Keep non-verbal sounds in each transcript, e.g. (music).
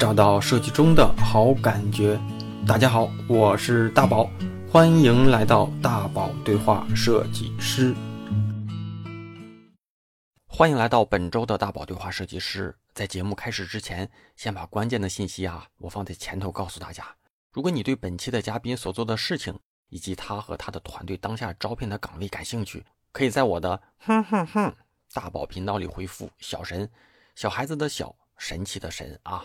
找到设计中的好感觉。大家好，我是大宝，欢迎来到大宝对话设计师。欢迎来到本周的大宝对话设计师。在节目开始之前，先把关键的信息啊，我放在前头告诉大家。如果你对本期的嘉宾所做的事情，以及他和他的团队当下招聘的岗位感兴趣，可以在我的哼哼哼大宝频道里回复“小神”，小孩子的小，神奇的神啊。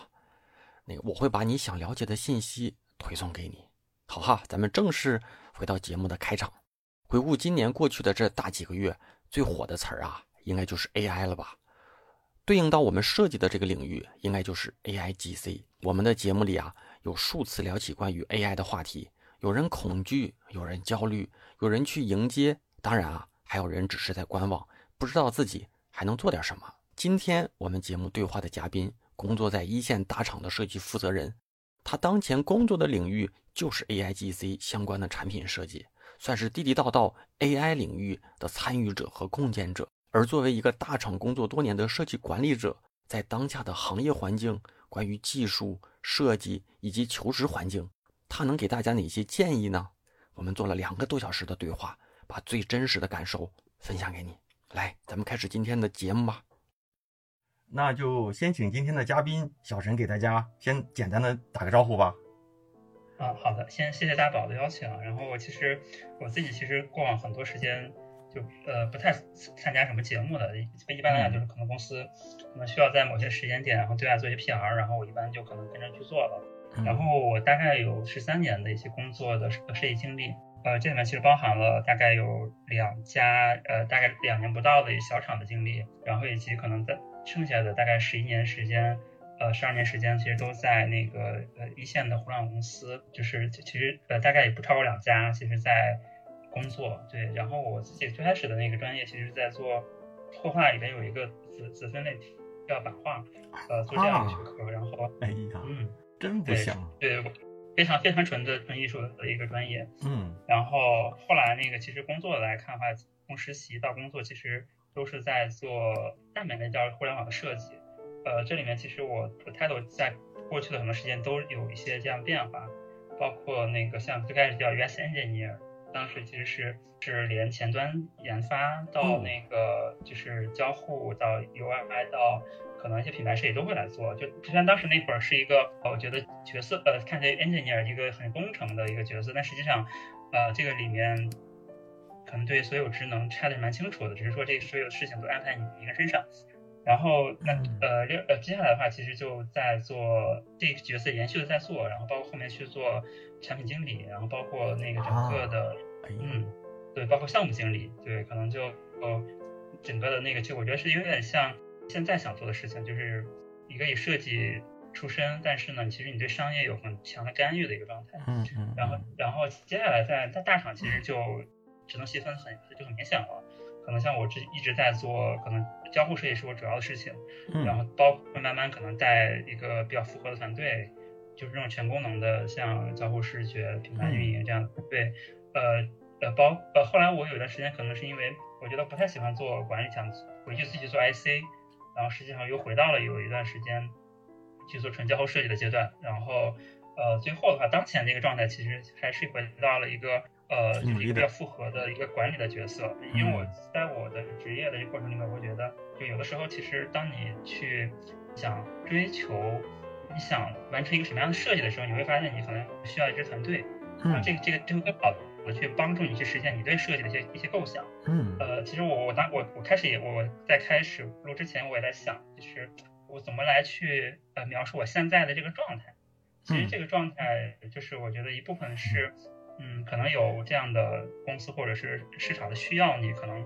那个我会把你想了解的信息推送给你。好哈，咱们正式回到节目的开场。回顾今年过去的这大几个月，最火的词儿啊，应该就是 AI 了吧？对应到我们设计的这个领域，应该就是 AIGC。我们的节目里啊，有数次聊起关于 AI 的话题。有人恐惧，有人焦虑，有人去迎接，当然啊，还有人只是在观望，不知道自己还能做点什么。今天我们节目对话的嘉宾，工作在一线大厂的设计负责人，他当前工作的领域就是 AIGC 相关的产品设计，算是地地道道 AI 领域的参与者和共建者。而作为一个大厂工作多年的设计管理者，在当下的行业环境，关于技术设计以及求职环境。他能给大家哪些建议呢？我们做了两个多小时的对话，把最真实的感受分享给你。来，咱们开始今天的节目吧。那就先请今天的嘉宾小陈给大家先简单的打个招呼吧。啊，好的，先谢谢大宝的邀请。然后我其实我自己其实过往很多时间就呃不太参加什么节目的，一般来讲就是可能公司可能需要在某些时间点，然后对外做一些 PR，然后我一般就可能跟着去做了。然后我大概有十三年的一些工作的设计经历，呃，这里面其实包含了大概有两家，呃，大概两年不到的小厂的经历，然后以及可能在剩下的大概十一年时间，呃，十二年时间，其实都在那个呃一线的互联网公司，就是其实呃大概也不超过两家，其实在工作。对，然后我自己最开始的那个专业，其实在做绘画里边有一个子子分类叫版画，呃，做这样的学科，然后，哎呀，嗯。真不像，对，非常非常纯的纯艺术的一个专业，嗯，然后后来那个其实工作来看的话，从实习到工作其实都是在做下面那叫互联网的设计，呃，这里面其实我的 title 在过去的很多时间都有一些这样变化，包括那个像最开始叫 US engineer，当时其实是是连前端研发到那个就是交互到 UI 到。可能一些品牌设计都会来做，就就像当时那会儿是一个，我觉得角色呃，看起来 engineer 一个很工程的一个角色，但实际上，呃，这个里面可能对所有职能拆的蛮清楚的，只是说这所有事情都安排你一个身上。然后那呃，呃，接下来的话，其实就在做这个角色延续的在做，然后包括后面去做产品经理，然后包括那个整个的，嗯，对，包括项目经理，对，可能就呃，整个的那个就我觉得是有点像。现在想做的事情就是一个以设计出身，但是呢，其实你对商业有很强的干预的一个状态。嗯嗯。然后，然后接下来在在大厂，其实就职能细分很就很明显了。可能像我这一直在做，可能交互设计是我主要的事情。嗯。然后包括慢慢可能带一个比较复合的团队，就是这种全功能的，像交互视觉、品牌运营这样。对。呃呃，包呃，后来我有段时间可能是因为我觉得不太喜欢做管理，想回去自己做 IC。然后实际上又回到了有一段时间去做纯交互设计的阶段，然后呃最后的话，当前那个状态其实还是回到了一个呃就是一个比较复合的一个管理的角色。因为我在我的职业的这过程里面，我觉得就有的时候其实当你去想追求你想完成一个什么样的设计的时候，你会发现你可能需要一支团队，嗯，这个这个就会更好。我去帮助你去实现你对设计的一些一些构想。嗯，呃，其实我我当我我开始也我在开始录之前我也在想，就是我怎么来去呃描述我现在的这个状态。其实这个状态就是我觉得一部分是，嗯，可能有这样的公司或者是市场的需要，你可能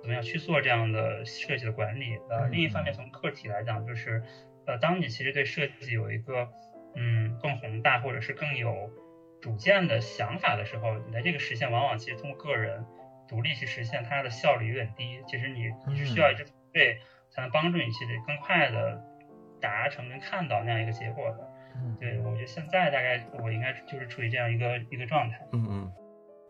怎么样去做这样的设计的管理。呃，另一方面从个体来讲，就是呃，当你其实对设计有一个嗯更宏大或者是更有主见的想法的时候，你的这个实现往往其实通过个人独立去实现，它的效率有点低。其实你你是需要一支团队才能帮助你去更快的达成跟看到那样一个结果的。对，我觉得现在大概我应该就是处于这样一个一个状态。嗯嗯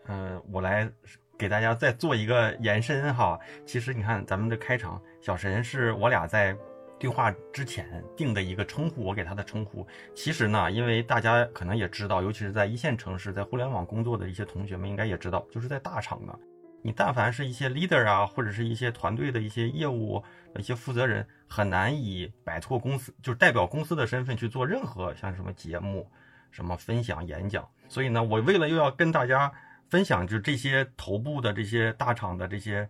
嗯，我来给大家再做一个延伸哈。其实你看咱们的开场，小神是我俩在对话之前定的一个称呼，我给他的称呼。其实呢，因为大家可能也知道，尤其是在一线城市，在互联网工作的一些同学们应该也知道，就是在大厂呢，你但凡是一些 leader 啊，或者是一些团队的一些业务一些负责人，很难以摆脱公司，就是代表公司的身份去做任何像什么节目、什么分享、演讲。所以呢，我为了又要跟大家分享，就这些头部的这些大厂的这些。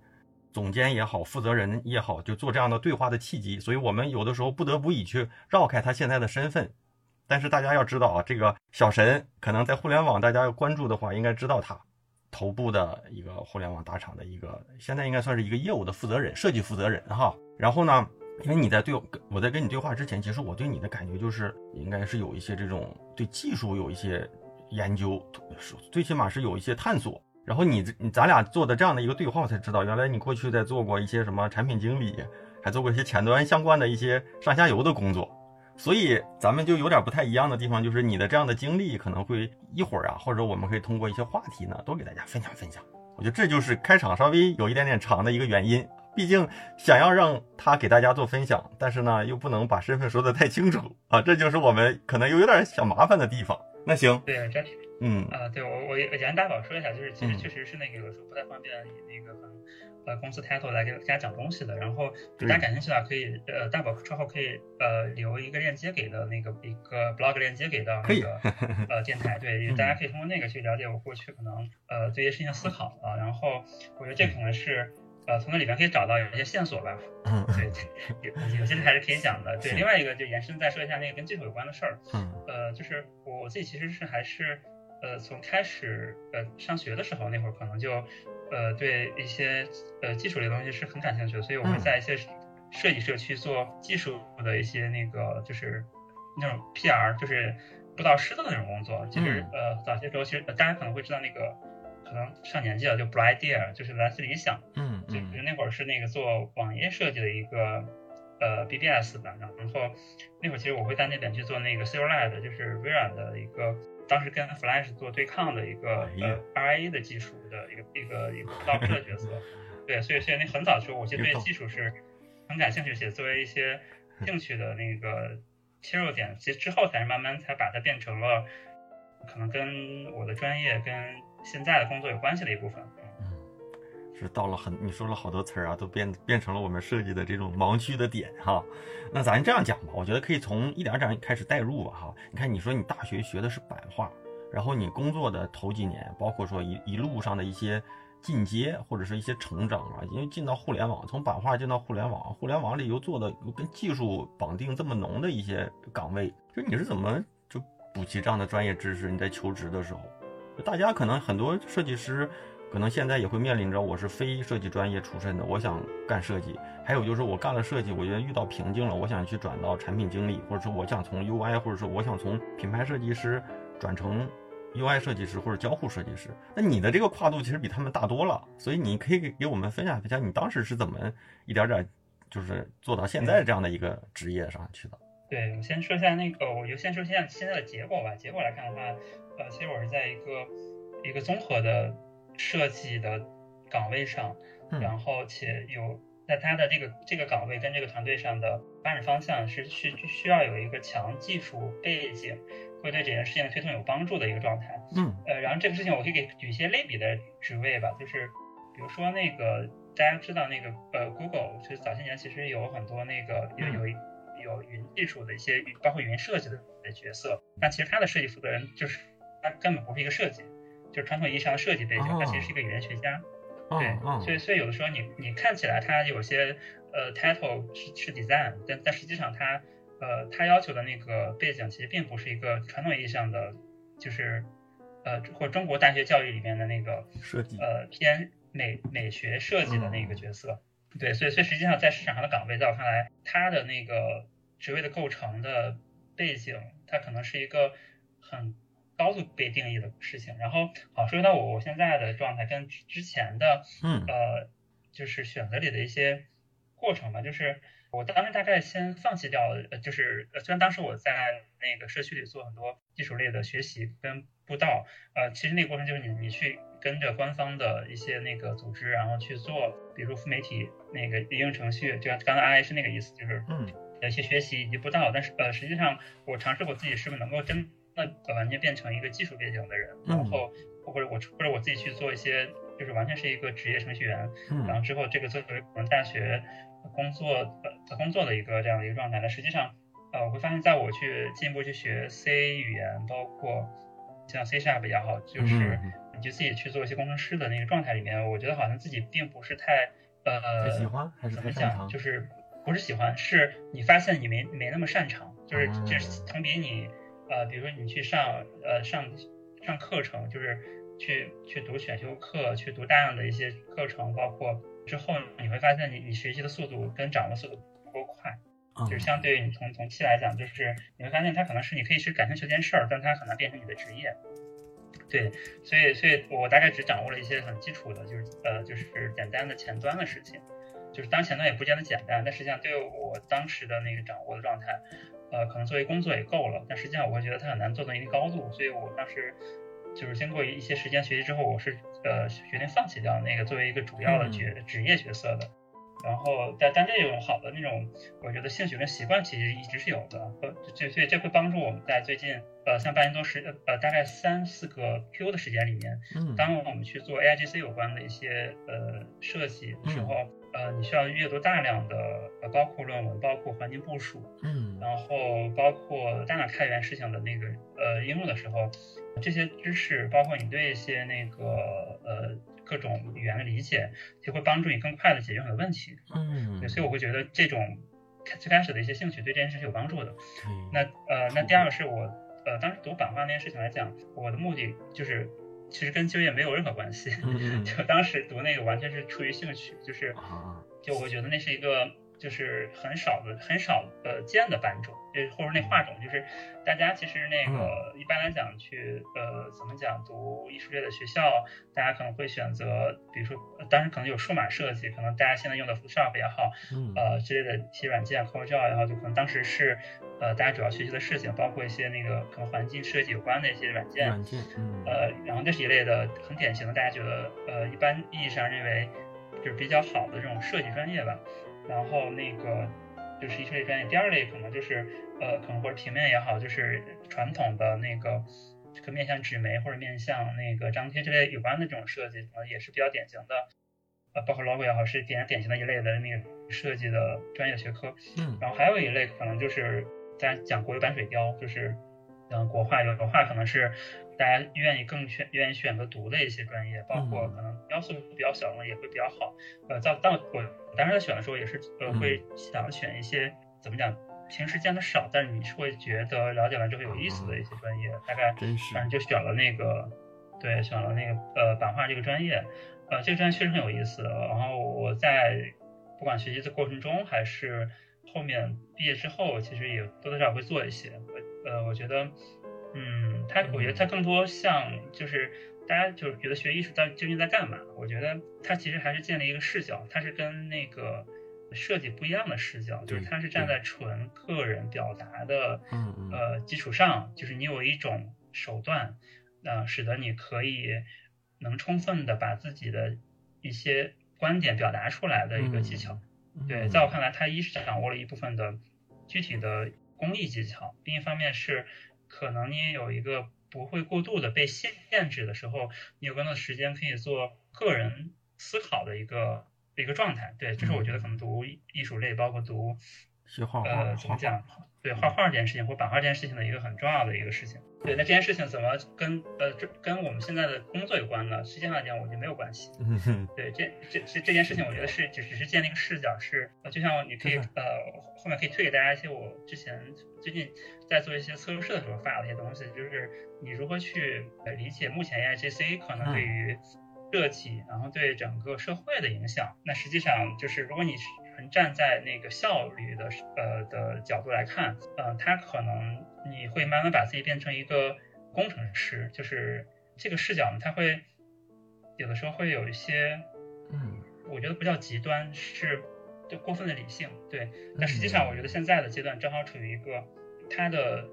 总监也好，负责人也好，就做这样的对话的契机，所以我们有的时候不得不以去绕开他现在的身份。但是大家要知道啊，这个小神可能在互联网，大家要关注的话，应该知道他头部的一个互联网大厂的一个，现在应该算是一个业务的负责人、设计负责人哈。然后呢，因为你在对我在跟你对话之前，其实我对你的感觉就是应该是有一些这种对技术有一些研究，最起码是有一些探索。然后你你咱俩做的这样的一个对话，我才知道原来你过去在做过一些什么产品经理，还做过一些前端相关的一些上下游的工作，所以咱们就有点不太一样的地方，就是你的这样的经历可能会一会儿啊，或者我们可以通过一些话题呢，多给大家分享分享。我觉得这就是开场稍微有一点点长的一个原因，毕竟想要让他给大家做分享，但是呢又不能把身份说的太清楚啊，这就是我们可能又有点小麻烦的地方。那行，对，这嗯啊，对我我简单大宝说一下，就是其实确实是那个有时候不太方便以那个呃公司 title 来给大家讲东西的。然后大家感兴趣的话，可以呃大宝之后可以呃留一个链接给的那个一个 blog 链接给到那个呃电台，对，(laughs) 大家可以通过那个去了解我过去可能呃对一些事情思考啊。然后我觉得这可能是呃从那里边可以找到有一些线索吧。嗯，对，有有些还是可以讲的。对，另外一个就延伸再说一下那个跟技术有关的事儿。嗯，呃，就是我自己其实是还是。呃，从开始呃上学的时候，那会儿可能就呃对一些呃技术类的东西是很感兴趣的，所以我会在一些设计社区做技术的一些那个就是那种 PR，就是布道师的那种工作。其实呃早些时候，其实大家可能会知道那个可能上年纪了，就 Bright Idea，就是来自理想。嗯就那会儿是那个做网页设计的一个呃 BBS 的，然后那会儿其实我会在那边去做那个 Silverlight，就是微软的一个。当时跟 Flash 做对抗的一个呃 RIA 的技术的一个一个一个导师的角色，(laughs) 对，所以所以那很早的时候，我其实对技术是很感兴趣，且作为一些兴趣的那个 (laughs) 切入点，其实之后才是慢慢才把它变成了可能跟我的专业跟现在的工作有关系的一部分。嗯是到了很，你说了好多词儿啊，都变变成了我们设计的这种盲区的点哈。那咱这样讲吧，我觉得可以从一点点开始带入吧哈。你看，你说你大学学的是版画，然后你工作的头几年，包括说一一路上的一些进阶或者是一些成长啊，因为进到互联网，从版画进到互联网，互联网里又做的又跟技术绑定这么浓的一些岗位，就你是怎么就补齐这样的专业知识？你在求职的时候，大家可能很多设计师。可能现在也会面临着，我是非设计专业出身的，我想干设计。还有就是我干了设计，我觉得遇到瓶颈了，我想去转到产品经理，或者说我想从 UI，或者说我想从品牌设计师转成 UI 设计师或者交互设计师。那你的这个跨度其实比他们大多了，所以你可以给给我们分享分享，你当时是怎么一点点就是做到现在这样的一个职业上去的？对，我先说一下那个，我就先说现在现在的结果吧。结果来看的话，呃，其实我是在一个一个综合的。设计的岗位上，然后且有在他的这个这个岗位跟这个团队上的发展方向是需需要有一个强技术背景，会对这件事情的推动有帮助的一个状态。嗯，呃，然后这个事情我可以给举一些类比的职位吧，就是比如说那个大家知道那个呃，Google 就是早些年其实有很多那个有有有云技术的一些包括云设计的角色，但其实他的设计负责人就是他根本不是一个设计。就是传统意义上的设计背景，他其实是一个语言学家，对，所以所以有的时候你你看起来他有些呃 title 是是 design，但但实际上他呃他要求的那个背景其实并不是一个传统意义上的，就是呃或中国大学教育里面的那个设计，呃偏美美学设计的那个角色，对，所以所以实际上在市场上的岗位，在我看来，他的那个职位的构成的背景，它可能是一个很。高度被定义的事情，然后好说到我我现在的状态跟之前的，嗯，呃，就是选择里的一些过程吧，就是我当时大概先放弃掉，就是虽然当时我在那个社区里做很多技术类的学习跟布道，呃，其实那个过程就是你你去跟着官方的一些那个组织，然后去做，比如副媒体那个应用程序，就像刚刚阿 I 是那个意思，就是嗯。有一些学习以及不到，但是呃，实际上我尝试过自己是不是能够真的完全变成一个技术背景的人，然后或者我或者我自己去做一些，就是完全是一个职业程序员，然后之后这个作为可能大学工作呃工作的一个这样的一个状态。那实际上呃，我会发现，在我去进一步去学 C 语言，包括像 C Sharp 也好，就是你就自己去做一些工程师的那个状态里面，我觉得好像自己并不是太呃喜欢还是怎么讲，就是。不是喜欢，是你发现你没没那么擅长，就是就是同比你，呃，比如说你去上呃上上课程，就是去去读选修课，去读大量的一些课程，包括之后你会发现你你学习的速度跟掌握速度不够快，就是相对于你同同期来讲，就是你会发现它可能是你可以去感兴趣这件事儿，但它很难变成你的职业。对，所以所以我大概只掌握了一些很基础的，就是呃就是简单的前端的事情。就是当前端也不见得简单，但实际上对我当时的那个掌握的状态，呃，可能作为工作也够了。但实际上我会觉得它很难做到一定高度，所以我当时就是经过一些时间学习之后，我是呃决定放弃掉那个作为一个主要的角职业角色的。然后但但这种好的那种，我觉得兴趣跟习惯其实一直是有的，呃，这所以这会帮助我们在最近呃像半年多时呃大概三四个 Q 的时间里面，当我们去做 AIGC 有关的一些呃设计的时候。呃，你需要阅读大量的呃，包括论文，包括环境部署，嗯，然后包括大量开源事情的那个呃应用的时候，这些知识，包括你对一些那个呃各种语言的理解，就会帮助你更快的解决很多问题，嗯。对，所以我会觉得这种最开始的一些兴趣对这件事是有帮助的。那呃，那第二个是我呃当时读版画那件事情来讲，我的目的就是。其实跟就业没有任何关系，(laughs) 就当时读那个完全是出于兴趣，就是，就我觉得那是一个。就是很少的、很少呃见的班种，就或者那画种，就是大家其实那个一般来讲去呃怎么讲读艺术类的学校，大家可能会选择，比如说当时可能有数码设计，可能大家现在用的 Photoshop 也好，呃之类的一些软件，CorelDRAW 也好，就可能当时是呃大家主要学习的事情，包括一些那个可能环境设计有关的一些软件，软件，嗯，呃然后这是一类的很典型的，大家觉得呃一般意义上认为就是比较好的这种设计专业吧。然后那个就是一类专业，第二类可能就是呃，可能或者平面也好，就是传统的那个这个面向纸媒或者面向那个张贴之类有关的这种设计，可能也是比较典型的，呃，包括 logo 也好，是典典型的一类的那个设计的专业学科。嗯。然后还有一类可能就是大家讲国有版水雕，就是嗯国画有的画可能是。大家愿意更选愿意选择读的一些专业，包括可能要素比较小的也会比较好。呃，在当我当时在选的时候，也是呃会想选一些怎么讲，平时见的少，但是你是会觉得了解完之后有意思的一些专业。大概反正就选了那个，对，选了那个呃版画这个专业。呃，这个专业确实很有意思。然后我在不管学习的过程中，还是后面毕业之后，其实也多多少少会做一些。呃，我觉得。嗯，他我觉得他更多像就是大家就是觉得学艺术在究竟在干嘛？我觉得他其实还是建立一个视角，他是跟那个设计不一样的视角，就是他是站在纯个人表达的呃基础上，就是你有一种手段，呃，使得你可以能充分的把自己的一些观点表达出来的一个技巧。对，在我看来，他一是掌握了一部分的具体的工艺技巧，另一方面是。可能你也有一个不会过度的被限制的时候，你有更多的时间可以做个人思考的一个一个状态。对，这是我觉得可能读艺术类，包括读呃怎么讲。对画画这件事情或版画这件事情的一个很重要的一个事情。对，那这件事情怎么跟呃这跟我们现在的工作有关呢？实际上来讲，我觉得没有关系。对，这这这这件事情，我觉得是只只是建立一个视角，是呃就像你可以呃后面可以推给大家一些我之前最近在做一些测试的时候发的一些东西，就是你如何去理解目前 AIGC 可能对于设计，然后对整个社会的影响。那实际上就是如果你是。站在那个效率的呃的角度来看，呃，他可能你会慢慢把自己变成一个工程师，就是这个视角呢，他会有的时候会有一些，嗯，我觉得不叫极端，是就过分的理性，对。但实际上，我觉得现在的阶段正好处于一个它的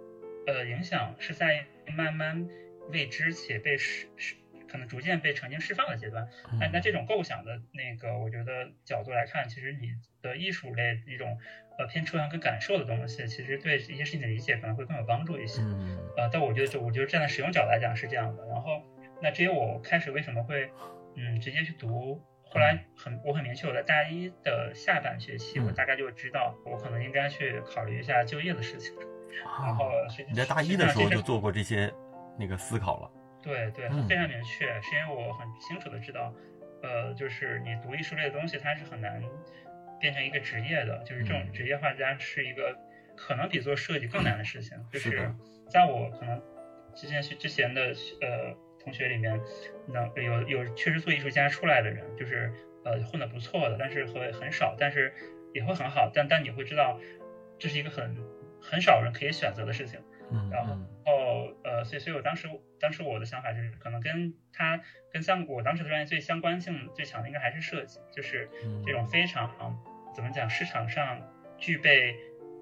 呃影响是在慢慢未知且被实实可能逐渐被澄清释放的阶段。那那这种构想的那个，我觉得角度来看，其实你的艺术类一种呃偏抽象跟感受的东西，其实对一些事情的理解可能会更有帮助一些。嗯呃，但我觉得就我觉得站在使用角度来讲是这样的。然后那至于我开始为什么会嗯直接去读，后来很我很明确，我在大一的下半学期，我大概就知道我可能应该去考虑一下就业的事情。然后实你在大一的时候就做过这些那个思考了。对对，嗯非常明确，是因为我很清楚的知道，呃，就是你读艺术类的东西，它是很难变成一个职业的，就是这种嗯职业画家是一个可能比做设计更难的事情。就是在我可能之前是之前的呃同学里面，能有有确实做艺术家出来的人，就是呃混得不错的，但是会很少，但是也会很好，但但你会知道，这是一个很很少人可以选择的事情。嗯然后嗯。呃，所以所以我当时当时我的想法就是，可能跟他跟相我当时的专业最相关性最强的应该还是设计，就是嗯。这种非常怎么讲市场上具备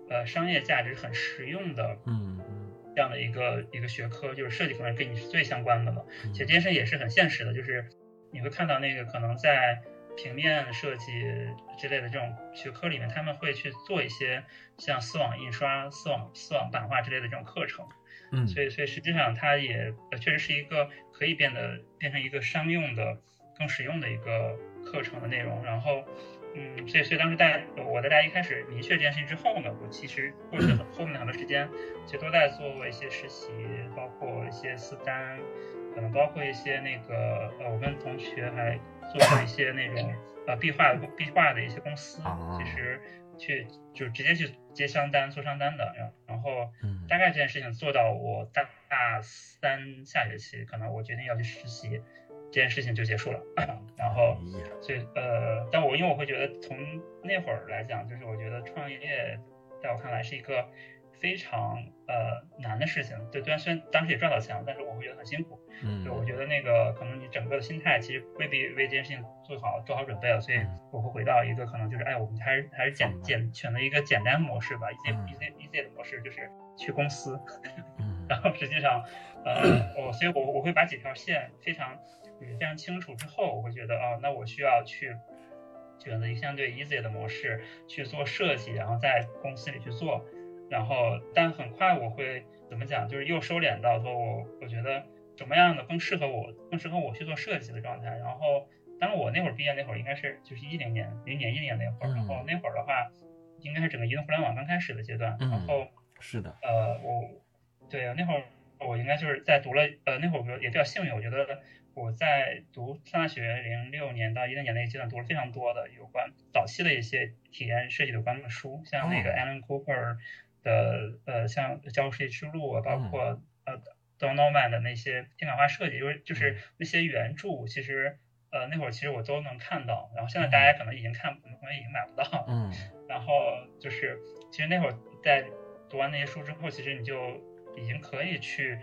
呃商业价值很实用的嗯嗯。这样的一个一个学科，就是设计可能跟你是最相关的了。嗯其实这件事也是很现实的，就是你会看到那个可能在平面设计之类的这种学科里面，他们会去做一些像丝网印刷、丝网丝网版画之类的这种课程。嗯，所以，所以实际上它也呃确实是一个可以变得变成一个商用的、更实用的一个课程的内容。然后，嗯，所以所以当时在我在大家一开始明确这件事情之后呢，我其实过去很后面的很多时间，其实都在做一些实习，包括一些私单，可能包括一些那个呃，我跟同学还做过一些那种呃壁画壁画的一些公司，啊其实去就直接去接商单做商单的，然然后。嗯大概这件事情做到我大大三下学期，可能我决定要去实习，这件事情就结束了。(coughs) 然后，所以呃，但我因为我会觉得从那会儿来讲，就是我觉得创业在我看来是一个非常呃难的事情。对，虽然虽然当时也赚到钱了，但是我会觉得很辛苦。嗯就我觉得那个可能你整个的心态其实未必为这件事情做好做好准备了，所以嗯我会回到一个可能就是哎，我们还是还是简简选择一个简单模式吧，easy 嗯 easy easy 的模式，就是去公司。嗯 (laughs) 然后实际上，呃，我所以我我会把几条线非常嗯非常清楚之后，我会觉得哦，那我需要去选择一个相对 easy 的模式去做设计，然后在公司里去做。然后，但很快我会怎么讲，就是又收敛到说我我觉得什么样的更适合我，更适合我去做设计的状态。然后，当然我那会儿毕业那会儿应该是就是一零年、零年、一年那会儿，然后那会儿的话，应该是整个移动互联网刚开始的阶段。嗯然后，是的，呃，我对啊，那会儿我应该就是在读了，呃，那会儿我也比较幸运，我觉得我在读上大学零六年到一零年那个阶段读了非常多的有关早期的一些体验设计有关的书，像那个哦 Alan Cooper 的呃，像《教室之路》啊，包嗯。括呃 Don Norman 的那些电脑化设计，就是就是嗯。那些原著，其实呃那会儿其实我都能看到，然后现在大家可能已经看，可能已经买不到，嗯。(laughs) 然后就是，其实那会儿在读完那些书之后，其实你就已经可以去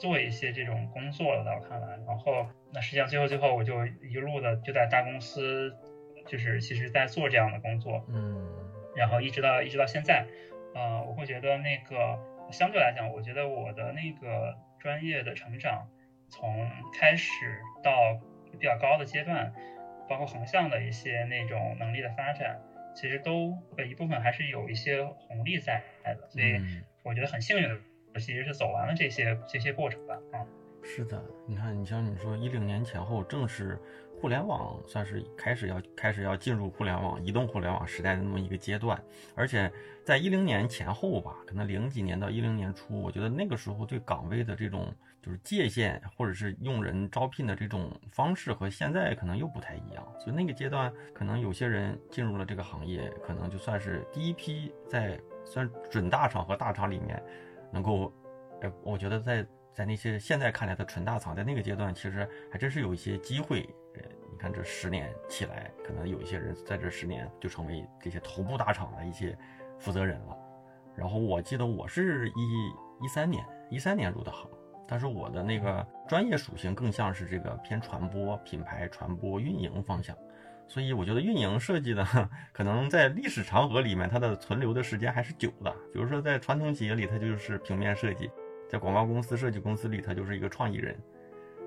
做一些这种工作了，在我看来。然后，那实际上最后最后，我就一路的就在大公司，就是其实在做这样的工作，嗯。然后一直到一直到现在，呃，我会觉得那个相对来讲，我觉得我的那个专业的成长，从开始到比较高的阶段，包括横向的一些那种能力的发展，其实都呃一部分还是有一些红利在的，所以嗯。我觉得很幸运的，其实是走完了这些这些过程吧，啊，是的，你看，你像你说一零年前后，正是互联网算是开始要开始要进入互联网、移动互联网时代的那么一个阶段，而且在一零年前后吧，可能零几年到一零年初，我觉得那个时候对岗位的这种就是界限，或者是用人招聘的这种方式和现在可能又不太一样，所以那个阶段可能有些人进入了这个行业，可能就算是第一批在算准大厂和大厂里面能够，呃，我觉得在在那些现在看来的纯大厂，在那个阶段其实还真是有一些机会。呃，你看这十年起来，可能有一些人在这十年就成为这些头部大厂的一些负责人了。然后我记得我是一一三年一三年入的行，但是我的那个专业属性更像是这个偏传播、品牌传播、运营方向。所以我觉得运营设计呢，可能在历史长河里面，它的存留的时间还是久的。比如说在传统企业里，它就是平面设计；在广告公司、设计公司里，它就是一个创意人。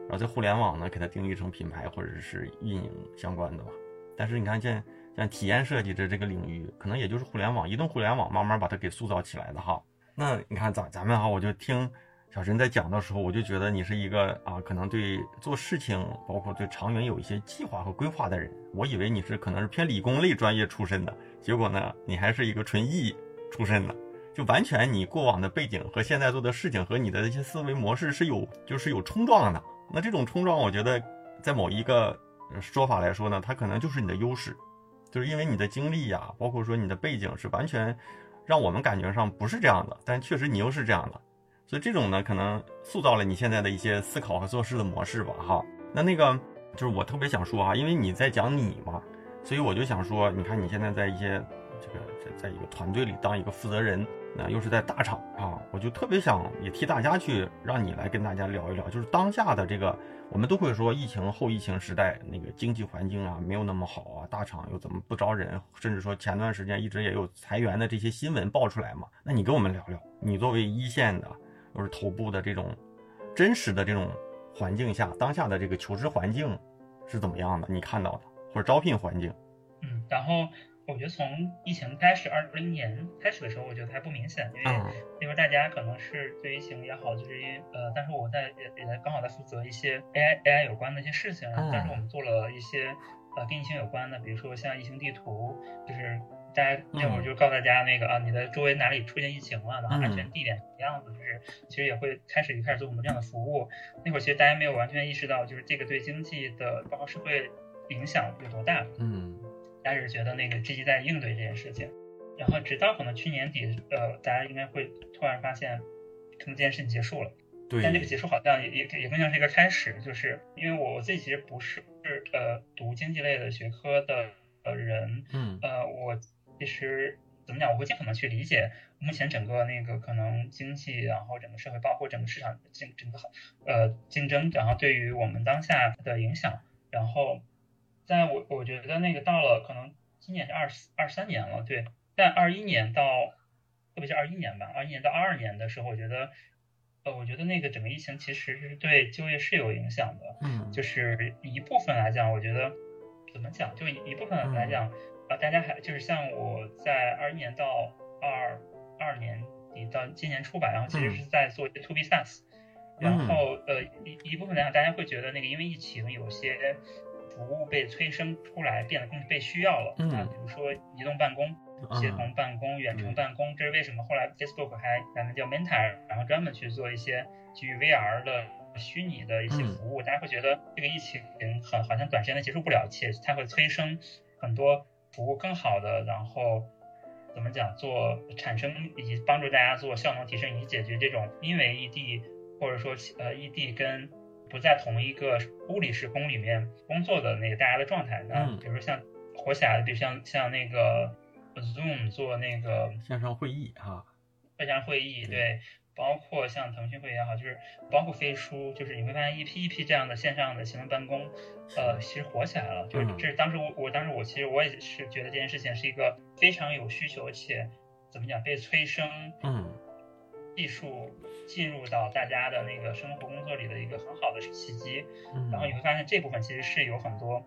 然后在互联网呢，给它定义成品牌或者是运营相关的吧。但是你看，像像体验设计的这个领域，可能也就是互联网、移动互联网慢慢把它给塑造起来的哈。那你看咱咱们哈，我就听小陈在讲的时候，我就觉得你是一个啊，可能对做事情，包括对长远有一些计划和规划的人。我以为你是可能是偏理工类专业出身的，结果呢，你还是一个纯艺出身的，就完全你过往的背景和现在做的事情和你的一些思维模式是有就是有冲撞的。那这种冲撞，我觉得在某一个说法来说呢，它可能就是你的优势，就是因为你的经历呀，包括说你的背景是完全。让我们感觉上不是这样的，但确实你又是这样的，所以这种呢，可能塑造了你现在的一些思考和做事的模式吧，哈。那那个就是我特别想说啊，因为你在讲你嘛，所以我就想说，你看你现在在一些这个在在一个团队里当一个负责人。那又是在大厂啊，我就特别想也替大家去让你来跟大家聊一聊，就是当下的这个，我们都会说疫情后疫情时代那个经济环境啊没有那么好啊，大厂又怎么不招人，甚至说前段时间一直也有裁员的这些新闻爆出来嘛？那你跟我们聊聊，你作为一线的，又是头部的这种真实的这种环境下，当下的这个求职环境是怎么样的？你看到的或者招聘环境？嗯，然后。我觉得从疫情开始，二零年开始的时候，我觉得还不明显，因为因为大家可能是对疫情也好，就是因为呃，但是我在也也刚好在负责一些 AI AI 有关的一些事情，但是我们做了一些呃跟疫情有关的，比如说像疫情地图，就是大家那会儿就告诉大家那个啊，你的周围哪里出现疫情了，然后安全地点什么样子，就是其实也会开始就开始做我们这样的服务。那会儿其实大家没有完全意识到，就是这个对经济的包括社会影响有多大。嗯。大家是觉得那个积极在应对这件事情，然后直到可能去年底，呃，大家应该会突然发现，可能这件事情结束了。对。但这个结束好像也也也更像是一个开始，就是因为我我自己其实不是呃读经济类的学科的呃人，嗯，呃，我其实怎么讲，我会尽可能去理解目前整个那个可能经济，然后整个社会，包括整个市场竞整个呃竞争，然后对于我们当下的影响，然后。在我我觉得那个到了可能今年是二二三年了，对，但二一年到特别是二一年吧，二一年到二二年的时候，我觉得呃，我觉得那个整个疫情其实是对就业是有影响的，嗯，就是一部分来讲，我觉得怎么讲，就一部分来讲，啊，大家还就是像我在二一年到二二年底到今年初吧，然后其实是在做 to B SaaS，然后呃一一部分来讲，大家会觉得那个因为疫情有些。服务被催生出来，变得更被需要了啊！比如说移动办公、协同办公、远程办公，这是为什么后来 Facebook 还咱们叫 Mentor，然后专门去做一些基于 VR 的虚拟的一些服务。大家会觉得这个疫情很好像短时间内结束不了，且它会催生很多服务更好的，然后怎么讲做产生以及帮助大家做效能提升，以及解决这种因为异地或者说呃异地跟不在同一个物理时空里面工作的那个大家的状态，那比如说像活起来的，比如像像那个 Zoom 做那个线上会议哈，线上会议对，包括像腾讯会议也好，就是包括飞书，就是你会发现一批一批这样的线上的行动办公，呃，其实火起来了，就是这是当时我我当时我其实我也是觉得这件事情是一个非常有需求且怎么讲被催生，嗯。技术进入到大家的那个生活工作里的一个很好的契机，然后你会发现这部分其实是有很多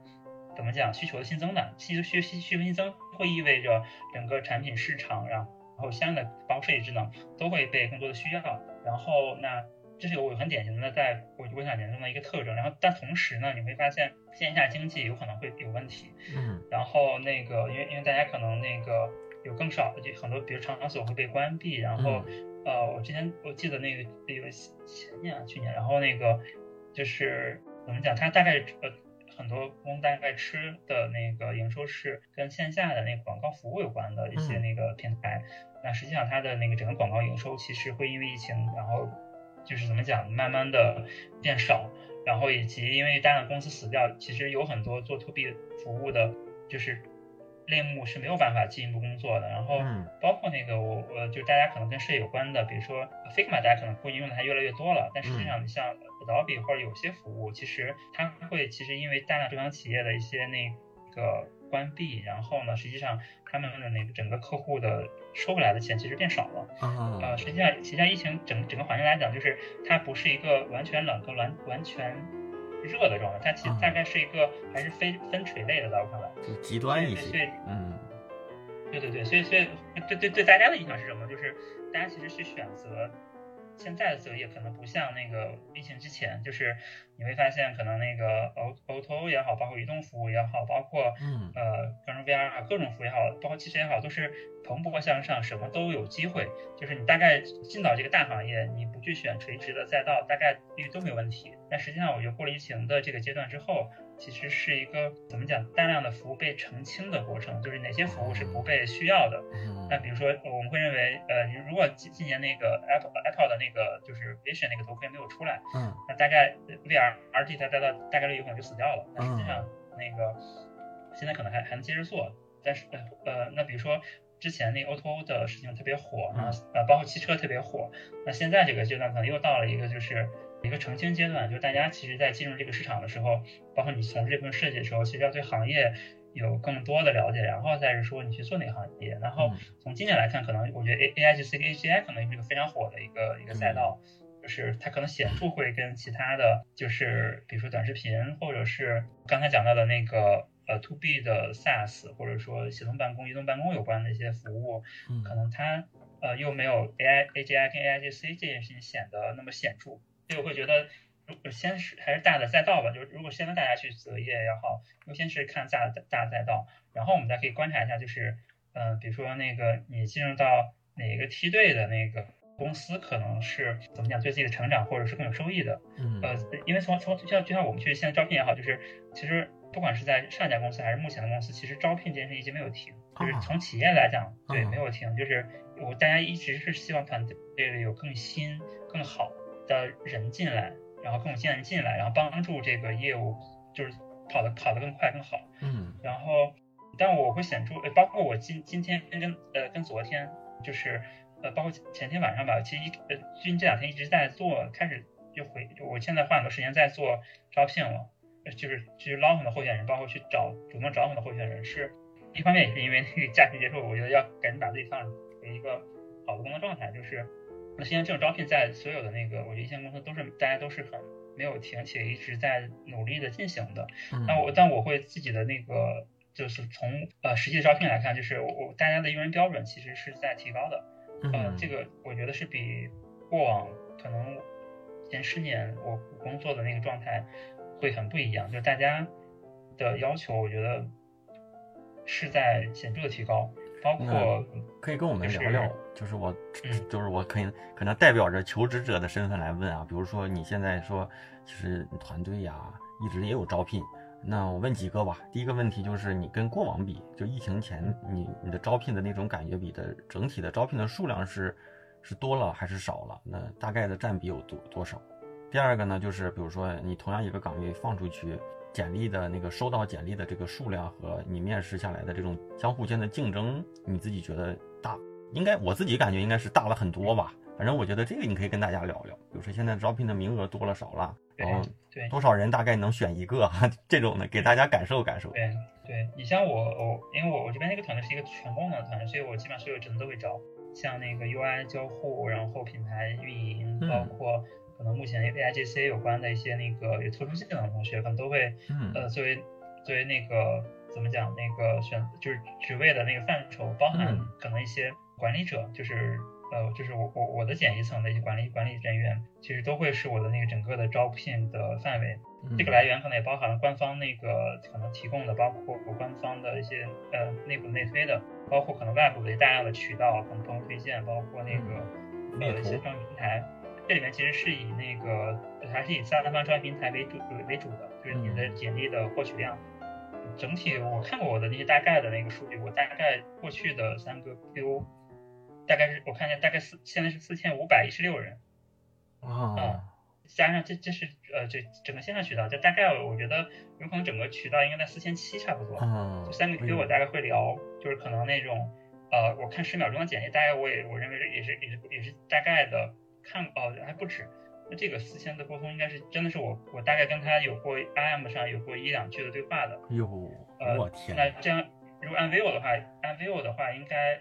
怎么讲需求的新增的，需求需需需求新增会意味着整个产品市场，然后相应的包括设计智能都会被更多的需要，然后那这是有很典型的在我国产年中的一个特征，然后但同时呢，你会发现线下经济有可能会有问题，嗯，然后那个因为因为大家可能那个有更少的就很多比如场所会被关闭，然后。呃，我之前我记得那个那个前年啊，去年，然后那个就是怎么讲，它大概呃很多公大概吃的那个营收是跟线下的那个广告服务有关的一些那个平台，那实际上它的那个整个广告营收其实会因为疫情，然后就是怎么讲，慢慢的变少，然后以及因为大量公司死掉，其实有很多做 to B 服务的，就是。类目是没有办法进一步工作的，然后包括那个我我就大家可能跟设计有关的，比如说 Figma，大家可能会用的还越来越多了，但实际上你像 Adobe 或者有些服务，其实它会其实因为大量中小企业的一些那个关闭，然后呢，实际上他们的那个整个客户的收回来的钱其实变少了。呃，实际上实际上疫情整整个环境来讲，就是它不是一个完全冷和完完全热的状态，它其实啊大概是一个还是非分垂类的，在我看来。就极端一些，嗯对对对，所以所以对对对大家的影响是什么？就是大家其实去选择现在的择业，可能不像那个疫情之前，就是你会发现可能那个 O O to O 也好，包括移动服务也好，包括嗯呃各种 VR 啊各种服务也好，包括汽车也好，都是蓬勃向上，什么都有机会。就是你大概进到这个大行业，你不去选垂直的赛道，大概率都没有问题。但实际上，我觉得过了疫情的这个阶段之后，其实是一个怎么讲，大量的服务被澄清的过程，就是哪些服务是不被需要的。嗯那比如说，我们会认为，呃，如果今今年那个 Apple Apple 的那个就是 Vision 那个头盔没有出来，嗯那大概 VR RT 它大概大概率有可能就死掉了。那实际嗯上那个现在可能还还能接着做，但是呃呃，那比如说之前那个 O2O 的事情特别火，啊呃包括汽车特别火，那现在这个阶段可能又到了一个就是一个澄清阶段，就是大家其实在进入这个市场的时候，包括你从事这份设计的时候，其实要对行业。有更多的了解，然后再是说你去做哪个行业。然后嗯从今年来看，可能我觉得 A A I G C A G I 可能是一个非常火的一个一个赛道，就是它可能显著会跟其他的，就是比如说短视频，或者是刚才讲到的那个呃 To B 的 SaaS，或者说协同办公、移动办公有关的一些服务，嗯可能它呃又没有 A I A G I 跟 A I G C 这件事情显得那么显著，所以我会觉得。如果先是还是大的赛道吧，就是如果先跟大家去择业也好，优先是看大的大赛道，然后我们再可以观察一下，就是嗯、呃比如说那个你进入到哪个梯队的那个公司，可能是怎么讲对自己的成长或者是更有收益的。嗯呃，因为从从就像就像我们去现在招聘也好，就是其实不管是在上一家公司还是目前的公司，其实招聘这件事一直没有停，就是啊从企业来讲，对，啊没有停，就是我大家一直是希望团队里有更新、更好的人进来，然后更有经验人进来，然后帮助这个业务就是跑得跑得更快更好。嗯然后，但我会显著，呃，包括我今今天跟呃跟昨天，就是呃，包括前天晚上吧，其实一呃最近这两天一直在做，开始就回，就我现在花很多时间在做招聘了，呃就是去捞很多候选人，包括去找主动找很多候选人，是一方面也是因为那个假期结束，我觉得要赶紧把自己放回一个好的工作状态，就是那实际上这种招聘在所有的那个我觉得一线公司都是大家都是很没有停且一直在努力的进行的。嗯。那我但我会自己的那个就是从呃实际的招聘来看，就是我我大家的用人标准其实是在提高的，呃。嗯，这个我觉得是比过往可能前十年我工作的那个状态会很不一样，就大家的要求我觉得是在显著的提高，包括可以跟我们就是聊聊，就是我，嗯 (laughs) 就是我可以可能代表着求职者的身份来问啊，比如说你现在说，其实团队呀一直也有招聘，那我问几个吧。第一个问题就是你跟过往比，就疫情前你你的招聘的那种感觉比的整体的招聘的数量是是多了还是少了？那大概的占比有多多少？第二个呢，就是比如说你同样一个岗位放出去，简历的那个收到简历的这个数量和你面试下来的这种相互间的竞争，你自己觉得大？应该我自己感觉应该是大了很多吧。反正我觉得这个你可以跟大家聊聊，比如说现在招聘的名额多了少了，然后对多少人大概能选一个哈，(laughs) 这种的给大家感受感受。对对，你像我我因为我我这边那个团队是一个全功能的团队，所以我基本上所有职能都会招，像那个 UI 交互，然后品牌运营，嗯。包括可能目前 AIGC 有关的一些那个有特殊技能的同学，可能都会嗯。呃作为作为那个怎么讲那个选就是职位的那个范畴，包含嗯。可能一些管理者，就是呃就是我我我的简易层的一些管理管理人员，其实都会是我的那个整个的招聘的范围。嗯这个来源可能也包含了官方那个可能提供的，包括官方的一些呃内部内推的，包括可能外部的大量的渠道，可能朋友推荐，包括那个、一些招聘平台。这里面其实是以那个还是以三方招聘平台为主为主的，就是你嗯的简历的获取量。整体我看过我的那些大概的那个数据，我大概过去的三个 Q，大概是我看一下大概四现在是四千五百一十六人。啊，加上这这是呃这整个线上渠道，就大概我觉得有可能整个渠道应该在四千七差不多。嗯就，三个 Q 我大概会聊，就是可能那种呃我看十秒钟的简历，大概我也我认为也是也是也是大概的看哦还不止。那这个四千的沟通应该是真的是我我大概跟他有过 IM 上有过一两句的对话的。哟，呃我天，那这样如果按 vivo 的话，按 vivo 的话应该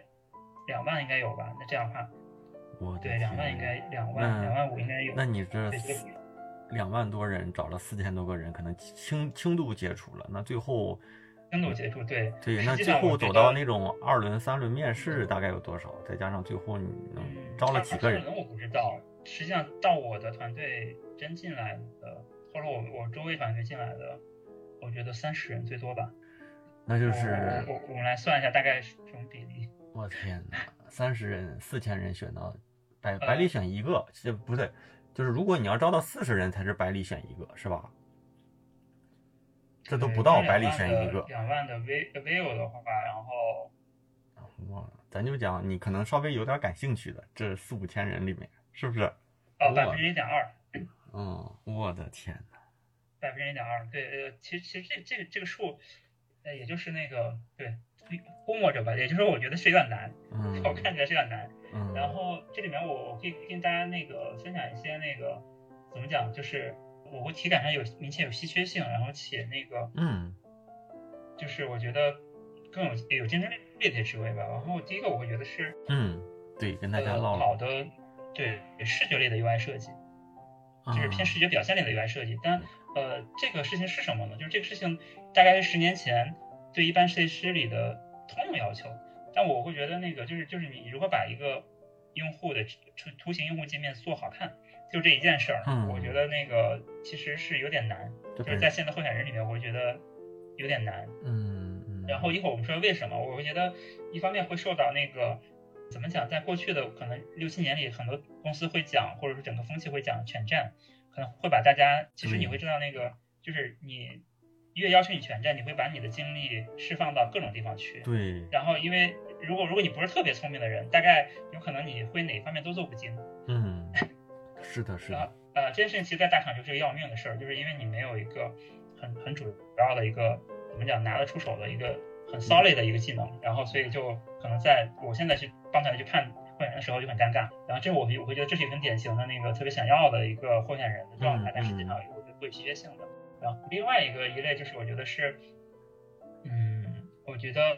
两万应该有吧？那这样的话，我对两万应该两万那两万五应该有。那你这两万多人找了四千多个人，可能轻轻度接触了。那最后轻度接触，对对，那最后走到那种二轮、三轮面试，大概有多少？再加上最后你能嗯招了几个人我不知道，实际上到我的团队真进来的，或者我我周围团队进来的，我觉得三十人最多吧。那就是我我我们来算一下，大概是这种比例。我天哪，三十人四千人选到百呃百里选一个，这不对，就是如果你要招到四十人才是百里选一个，是吧？这都不到百里选一个。两万的 V vivo 的话，然后哇，咱就讲你可能稍微有点感兴趣的这四五千人里面，是不是？哦，哇百分之一点二，嗯，我的天哪！百分之一点二，对，呃，其实其实这这个这个数，呃，也就是那个对估摸着吧，也就是说我觉得是有点难，嗯，我看起来是有点难。嗯，然后这里面我我可以跟大家那个分享一些那个怎么讲，就是我会体感上有明显有稀缺性，然后且那个嗯就是我觉得更有有竞争力的职位吧。然后第一个我会觉得是嗯，对，跟大家呃唠唠，好的对视觉类的 UI 设计，就是偏啊视觉表现类的 UI 设计。但呃，这个事情是什么呢？就是这个事情大概是十年前对一般设计师里的通用要求。但我会觉得那个就是就是你如何把一个用户的图图形用户界面做好看，就这一件事儿，嗯我觉得那个其实是有点难。就是在现在候选人里面，我会觉得有点难。嗯嗯，然后一会儿我们说为什么，我会觉得一方面会受到那个怎么讲，在过去的可能六七年里，很多公司会讲，或者说整个风气会讲全站，可能会把大家，其实你会知道那个就是你越要求你全站，你会把你的精力释放到各种地方去。对，然后因为如果如果你不是特别聪明的人，大概有可能你会哪方面都做不精。嗯，是的，是的啊，呃，这件事情其实在大厂就是个要命的事儿，就是因为你没有一个很很主要的一个怎么讲拿得出手的一个很 solid 的一个技能，然后所以就可能在我现在去帮团队去看候选人的时候就很尴尬。然后这我我会觉得这是一个很典型的那个特别想要的一个候选人的状态嗯，但实际上我觉得会有稀缺性的。然后另外一个一类就是我觉得是，嗯，我觉得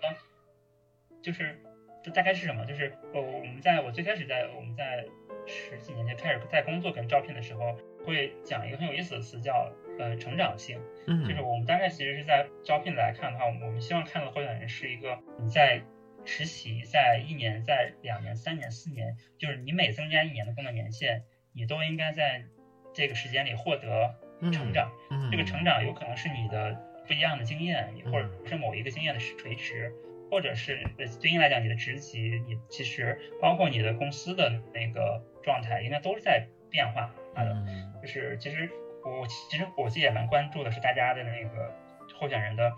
就是这大概是什么？就是我，我们在我最开始在我们在十几年前开始在工作跟招聘的时候，会讲一个很有意思的词叫呃成长性。嗯，就是我们大概其实是在招聘来看的话，我们我们希望看到的候选人是一个你在实习，在一年、在两年、三年、四年，就是你每增加一年的工作年限，你都应该在这个时间里获得成长。嗯，这个成长有可能是你的不一样的经验，嗯或者是某一个经验的垂直，或者是呃对应来讲你的职级，你其实包括你的公司的那个状态，应该都是在变化的。嗯就是其实我其实我自己也蛮关注的是大家的那个候选人的，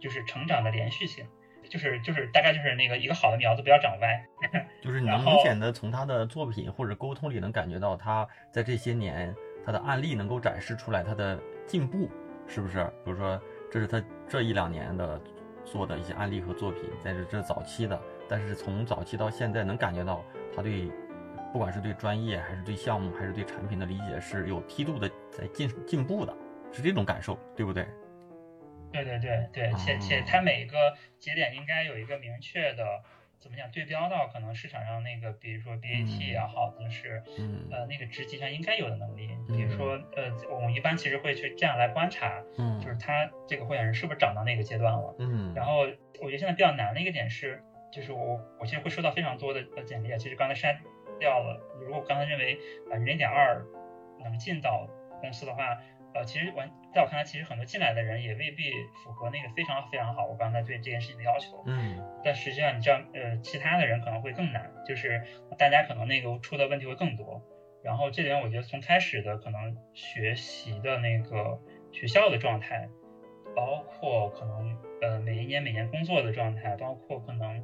就是成长的连续性，就是就是大概就是那个一个好的苗子不要长歪。就是你能明显的从他的作品或者沟通里能感觉到他在这些年他的案例能够展示出来他的进步，是不是？比如说这是他这一两年的做的一些案例和作品，但是这是早期的，但是从早期到现在能感觉到他对不管是对专业还是对项目还是对产品的理解是有梯度的在进进步的，是这种感受，对不对？对对对对，且且它每一个节点应该有一个明确的怎么讲对标到可能市场上那个，比如说 BAT 也好，就是嗯。呃那个职级上应该有的能力，嗯比如说呃我们一般其实会去这样来观察，嗯。就是他这个候选人是不是涨到那个阶段了。嗯，然后我觉得现在比较难的一个点是，就是我我现在会收到非常多的呃简历啊，其实刚才删掉了。如果我刚才认为百分之零点二能进到公司的话，呃，其实完在我看来，其实很多进来的人也未必符合那个非常非常好我刚才对这件事情的要求。嗯但实际上，你知道，呃，其他的人可能会更难，就是大家可能那个出的问题会更多。然后这点我觉得从开始的可能学习的那个学校的状态，包括可能呃每一年每年工作的状态，包括可能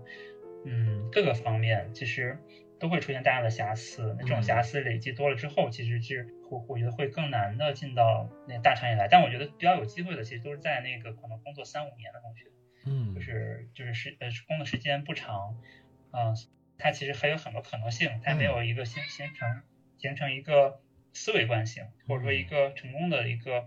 嗯各个方面，其实都会出现大量的瑕疵。那这种嗯瑕疵累积多了之后，其实是我我觉得会更难的进到那大厂里来。但我觉得比较有机会的，其实都是在那个可能工作三五年的同学。嗯，就是就是时呃工作时间不长，啊、他其实还有很多可能性，他没有一个形形成形成一个思维惯性，或者说一个成功的一个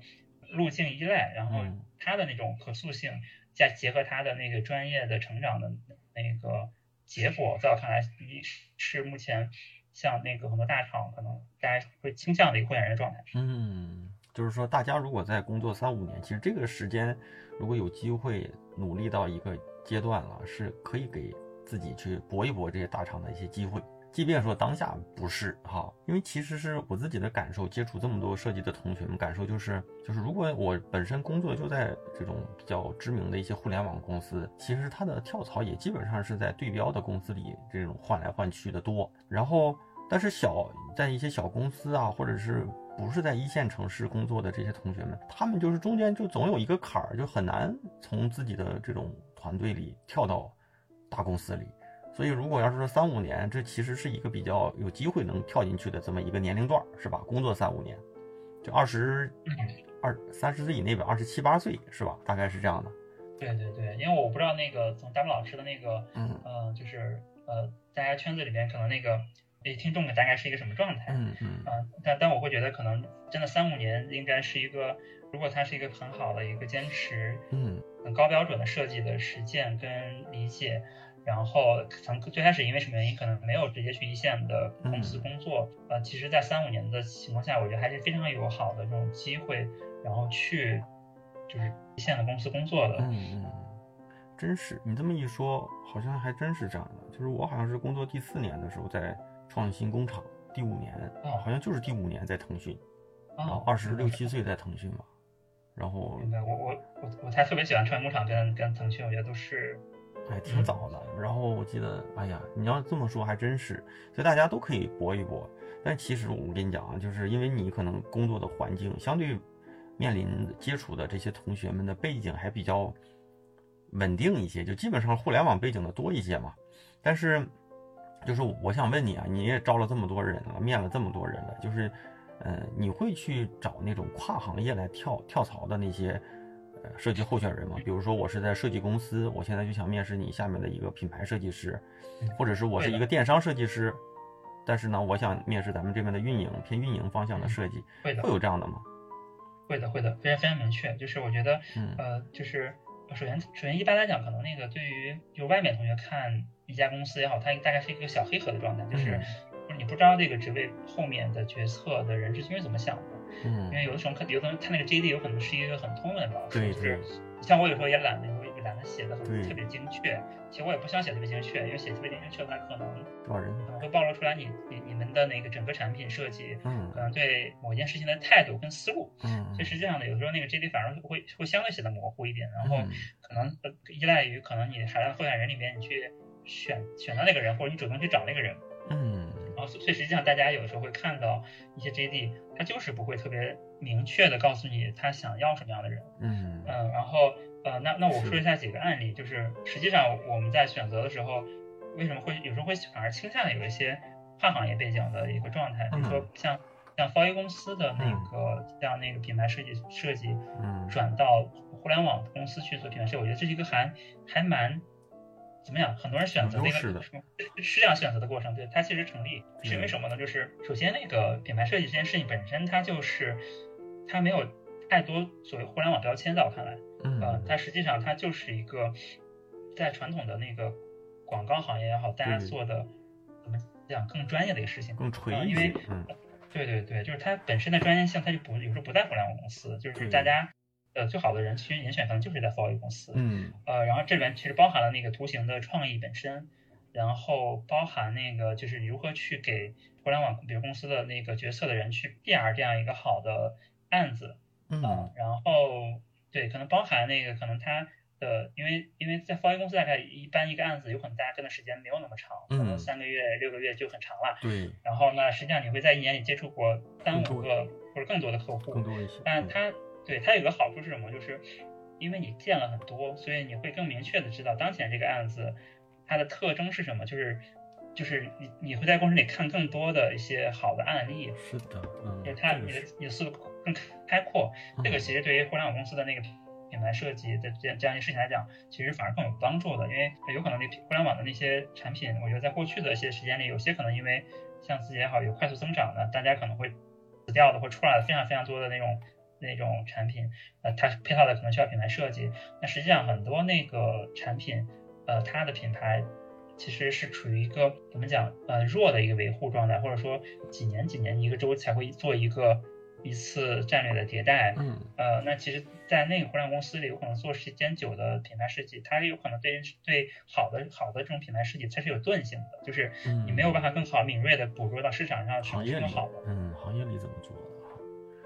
路径依赖，然后他的那种可塑性，再结合他的那个专业的成长的那个结果，在我看来，一是目前像那个很多大厂，可能大家会倾向的一个候选人状态。嗯，就是说，大家如果在工作三五年，其实这个时间如果有机会努力到一个阶段了，是可以给自己去搏一搏这些大厂的一些机会。即便说当下不是哈，因为其实是我自己的感受，接触这么多设计的同学们，感受就是，就是如果我本身工作就在这种比较知名的一些互联网公司，其实它的跳槽也基本上是在对标的公司里这种换来换去的多。然后，但是小在一些小公司啊，或者是不是在一线城市工作的这些同学们，他们就是中间就总有一个坎儿，就很难从自己的这种团队里跳到大公司里。所以，如果要是说三五年，这其实是一个比较有机会能跳进去的这么一个年龄段，是吧？工作三五年，就二十二三十岁以内吧，二十七八岁是吧？大概是这样的。对对对，因为我不知道那个从 W 老师的那个，嗯呃，就是呃，大家圈子里面可能那个诶听众大概是一个什么状态？嗯嗯。啊，但但我会觉得可能真的三五年应该是一个，如果它是一个很好的一个坚持，嗯，很高标准的设计的实践跟理解。然后从最开始因为什么原因，可能没有直接去一线的公司工作，呃，其实，在三五年的情况下，我觉得还是非常有好的这种机会，然后去就是一线的公司工作的。嗯嗯，真是你这么一说，好像还真是这样的。就是我好像是工作第四年的时候在创新工厂，第五年，好像就是第五年在腾讯，然后二十六七岁在腾讯嘛，然后。明白，我我我我才特别喜欢创新工厂跟跟腾讯，我觉得都是。还挺早的，然后我记得，哎呀，你要这么说还真是，所以大家都可以搏一搏。但其实我跟你讲啊，就是因为你可能工作的环境相对面临接触的这些同学们的背景还比较稳定一些，就基本上互联网背景的多一些嘛。但是，就是我想问你啊，你也招了这么多人了，面了这么多人了，就是，呃，你会去找那种跨行业来跳跳槽的那些？设计候选人嘛，比如说我是在设计公司，我现在就想面试你下面的一个品牌设计师，或者是我是一个电商设计师，但是呢，我想面试咱们这边的运营偏运营方向的设计，会的，会有这样的吗？会的，会的，非常非常明确。就是我觉得，呃，就是首先首先一般来讲，可能那个对于就外面同学看一家公司也好，它大概是一个小黑盒的状态，就是你不知道这个职位后面的决策的人是因为怎么想的。嗯，因为有的时候看，有的人看那个 JD 有可能是一个很通用的对，就是像我有时候也懒得，我也懒得写的很特别精确。其实我也不想写特别精确，因为写特别精确，它可能多少人可能会暴露出来你你你们的那个整个产品设计，嗯，可能对某一件事情的态度跟思路，嗯，所以实际上呢，有时候那个 JD 反而会会相对显得模糊一点，然后可能依赖于可能你海量候选人里面你去选选到那个人，或者你主动去找那个人，嗯。然后，所以实际上大家有的时候会看到一些 JD，他就是不会特别明确的告诉你他想要什么样的人。嗯嗯，然后呃，那那我说一下几个案例，就是实际上我们在选择的时候，为什么会有时候会反而倾向有一些跨行业背景的一个状态，比如说像像 f a 公司的那个像那个品牌设计设计，嗯，转到互联网公司去做品牌设计，我觉得这是一个还还蛮。怎么样？很多人选择那个是是这样选择的过程，对它其实成立，是因为什么呢？就是首先那个品牌设计这件事情本身，它就是它没有太多所谓互联网标签，在我看来，嗯，它实际上它就是一个在传统的那个广告行业也好，大家做的怎么讲更专业的一个事情，更垂因为对对对，就是它本身的专业性，它就不有时候不在互联网公司，就是大家。呃，最好的人其实人选可能就是在 f o l 公司，嗯，呃，然后这里面其实包含了那个图形的创意本身，然后包含那个就是如何去给互联网比如公司的那个决策的人去 PR 这样一个好的案子，嗯，然后对，可能包含那个可能他的，因为因为在 f o 公司大概一般一个案子有可能大家跟的时间没有那么长，可能三个月六个月就很长了，对，然后呢，实际上你会在一年里接触过三五个或者更多的客户，更多一些，但他。对它有个好处是什么？就是因为你见了很多，所以你会更明确的知道当前这个案子它的特征是什么。就是就是你你会在过程里看更多的一些好的案例。是的，嗯，就是它你的你的思路更开阔。这个其实对于互联网公司的那个品牌设计的这这样一些事情来讲，其实反而更有帮助的。因为有可能那互联网的那些产品，我觉得在过去的一些时间里，有些可能因为像自己也好有快速增长的，大家可能会死掉的，或出来的非常非常多的那种。那种产品，呃，它配套的可能需要品牌设计。那实际上很多那个产品，呃，它的品牌其实是处于一个怎么讲呃弱的一个维护状态，或者说几年几年一个周才会做一个一次战略的迭代。嗯呃，那其实，在那个互联网公司里，有可能做时间久的品牌设计，它有可能对对好的好的这种品牌设计，它是有钝性的，就是嗯你没有办法更好敏锐的捕捉到市场上什么行业里是更好的。嗯行业里怎么做？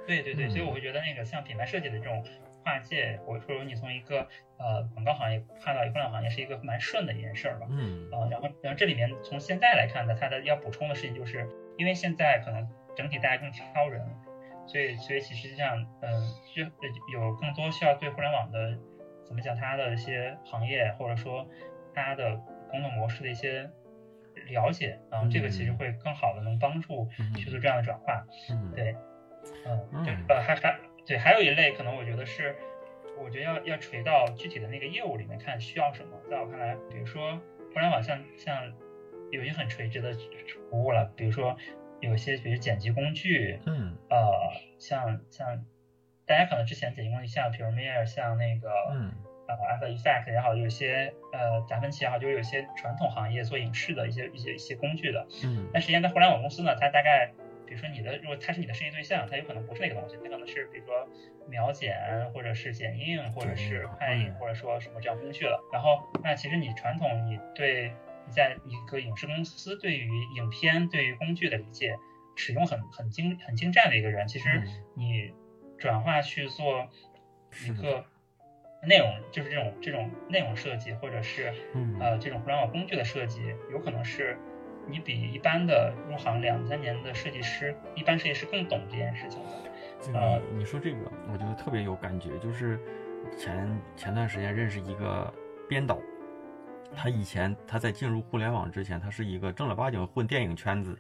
对对对，所以嗯我会觉得那个像品牌设计的这种跨界，或者说你从一个呃广告行业跨到一个互联网行业，是一个蛮顺的一件事儿吧。嗯。呃，然后然后这里面从现在来看呢，它的要补充的事情就是，因为现在可能整体大家更挑人，所以所以其实上嗯，就呃有更多需要对互联网的怎么讲它的一些行业或者说它的工作模式的一些了解，然后这个其实嗯。会更好的能帮助嗯。去做这样的转化。嗯。对，嗯，嗯就呃还还对，还有一类可能我觉得是，我觉得要要垂到具体的那个业务里面看需要什么。在我看来，比如说互联网像像有一些很垂直的服务了，比如说有些比如剪辑工具，嗯呃，像像大家可能之前剪辑工具像 Premiere，像那个嗯呃 After Effects 也好，有些呃达芬奇也好，就是有些传统行业做影视的一些一些一些工具的。嗯但实际上，在互联网公司呢，它大概，比如说你的，如果他是你的设计对象，他有可能不是那个东西，他可能是比如说描剪，或者是剪映，或者是快影，嗯。或者说什么这样工具了。然后，那其实你传统你对你在一个影视公司对于影片、对于工具的理解，使用很很精很精湛的一个人，其实嗯。你转化去做一个内容，就是这种这种内容设计，或者是嗯。呃这种互联网工具的设计，有可能是你比一般的入行两三年的设计师，一般设计师更懂这件事情的。这个你说这个，我觉得特别有感觉。就是前前段时间认识一个编导，他以前他在进入互联网之前，他是一个正儿八经混电影圈子的，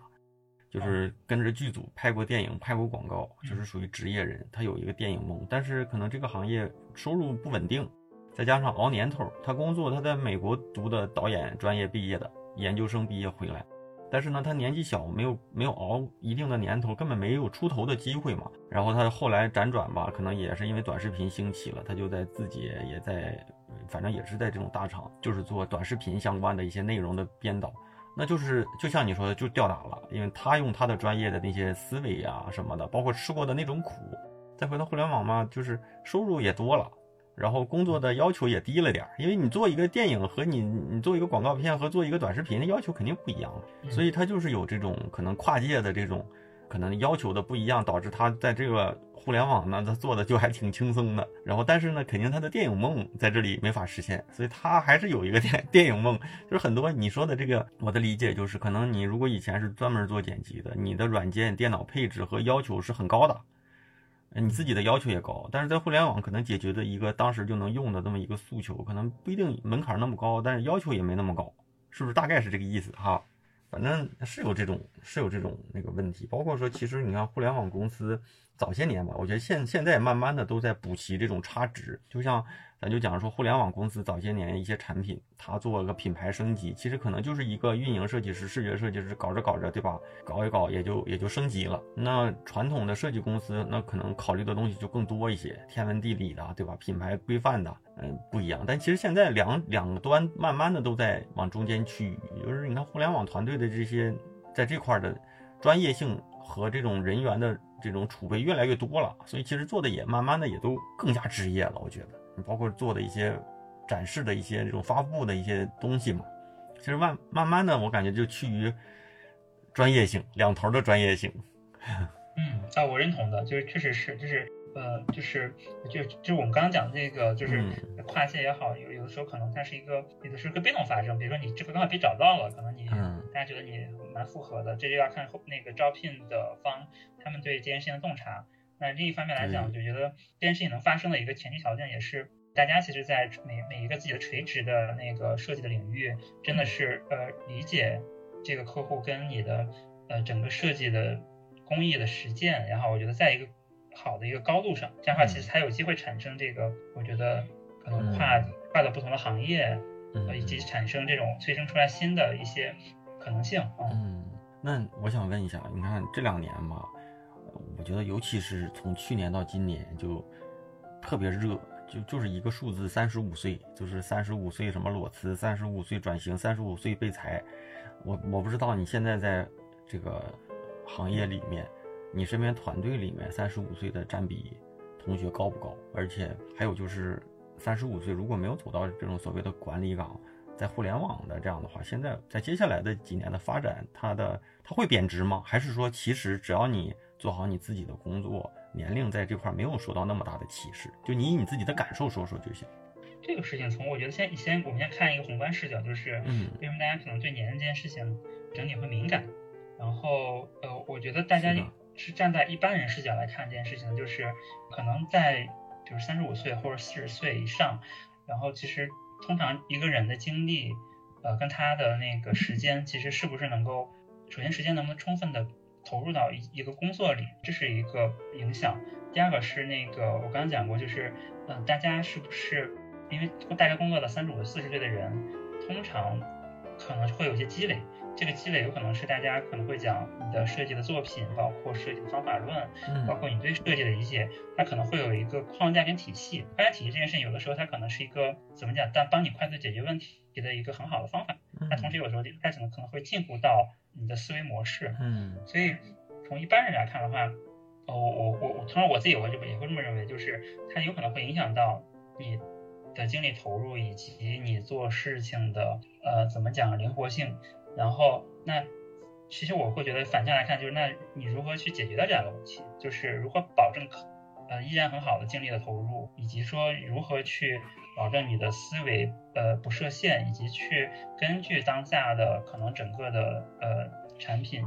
就是跟着剧组拍过电影、拍过广告，就是属于职业人。他有一个电影梦，但是可能这个行业收入不稳定，再加上熬年头，他工作他在美国读的导演专业毕业的，研究生毕业回来。但是呢，他年纪小，没有没有熬一定的年头，根本没有出头的机会嘛。然后他后来辗转吧，可能也是因为短视频兴起了，他就在自己也在，反正也是在这种大厂，就是做短视频相关的一些内容的编导。那就是就像你说的，就吊打了，因为他用他的专业的那些思维啊什么的，包括吃过的那种苦，再回到互联网嘛，就是收入也多了。然后工作的要求也低了点儿，因为你做一个电影和你你做一个广告片和做一个短视频的要求肯定不一样，所以他就是有这种可能跨界的这种可能要求的不一样，导致他在这个互联网呢，他做的就还挺轻松的。然后但是呢，肯定他的电影梦在这里没法实现，所以他还是有一个电 (laughs) 电影梦。就是很多你说的这个，我的理解就是，可能你如果以前是专门做剪辑的，你的软件、电脑配置和要求是很高的。你自己的要求也高，但是在互联网可能解决的一个当时就能用的这么一个诉求，可能不一定门槛那么高，但是要求也没那么高，是不是？大概是这个意思哈。反正是有这种是有这种那个问题，包括说，其实你看互联网公司早些年吧，我觉得现现在慢慢的都在补齐这种差值，就像咱就讲说互联网公司早些年一些产品，它做了个品牌升级，其实可能就是一个运营设计师、视觉设计师搞着搞着，对吧？搞一搞也就也就升级了。那传统的设计公司，那可能考虑的东西就更多一些，天文地理的，对吧？品牌规范的，嗯，不一样。但其实现在两两端慢慢的都在往中间去，就是你看互联网团队的这些在这块的专业性和这种人员的这种储备越来越多了，所以其实做的也慢慢的也都更加职业了，我觉得。包括做的一些展示的一些这种发布的一些东西嘛，其实慢慢慢的我感觉就趋于专业性，两头的专业性。(laughs) 嗯，啊，我认同的，就是确实是，就是呃，就是就就是我们刚刚讲的这个，就是嗯跨界也好，有有的时候可能它是一个，有的时候是个被动发生，比如说你这个刚好被找到了，可能你、嗯大家觉得你蛮符合的，这就要看后那个招聘的方他们对这件事情的洞察。那另一方面来讲，我就觉得这件事情能发生的一个前提条件也是。大家其实，在每每一个自己的垂直的那个设计的领域，真的是呃理解这个客户跟你的呃整个设计的工艺的实践，然后我觉得在一个好的一个高度上，这样的话其实才有机会产生这个，我觉得可能跨、嗯跨到不同的行业，以及产生这种催生出来新的一些可能性啊。嗯，那我想问一下，你看这两年吧，呃我觉得尤其是从去年到今年就特别热，就就是一个数字，三十五岁，就是三十五岁什么裸辞，三十五岁转型，三十五岁被裁。我我不知道你现在在这个行业里面，你身边团队里面三十五岁的占比同学高不高？而且还有就是三十五岁如果没有走到这种所谓的管理岗，在互联网的这样的话，现在在接下来的几年的发展，它的它会贬值吗？还是说其实只要你做好你自己的工作？年龄在这块没有受到那么大的歧视，就你以你自己的感受说说就行。这个事情从我觉得先先我们先看一个宏观视角，就是嗯，为什么大家可能对年龄这件事情整体会敏感？然后呃，我觉得大家是站在一般人视角来看这件事情，就是可能在比如三十五岁或者四十岁以上，然后其实通常一个人的经历，呃，跟他的那个时间，其实是不是能够，首先时间能不能充分的。投入到一一个工作里，这是一个影响。第二个是那个我刚刚讲过，就是嗯，大家是不是因为大家工作了三十五、四十岁的人，通常可能会有一些积累。这个积累有可能是大家可能会讲你的设计的作品，包括设计的方法论，包括你对设计的理解，它可能会有一个框架跟体系。框架体系这件事情，有的时候它可能是一个怎么讲？但帮你快速解决问题的一个很好的方法。那同时有时候它可能可能会进步到。你的思维模式，嗯，所以从一般人来看的话，哦，我我我我，同时我自己也会这么也会这么认为，就是它有可能会影响到你的精力投入以及你做事情的呃怎么讲灵活性。然后那其实我会觉得反向来看，就是那你如何去解决掉这样的问题，就是如何保证可呃依然很好的精力的投入，以及说如何去。保证你的思维呃不设限，以及去根据当下的可能整个的呃产品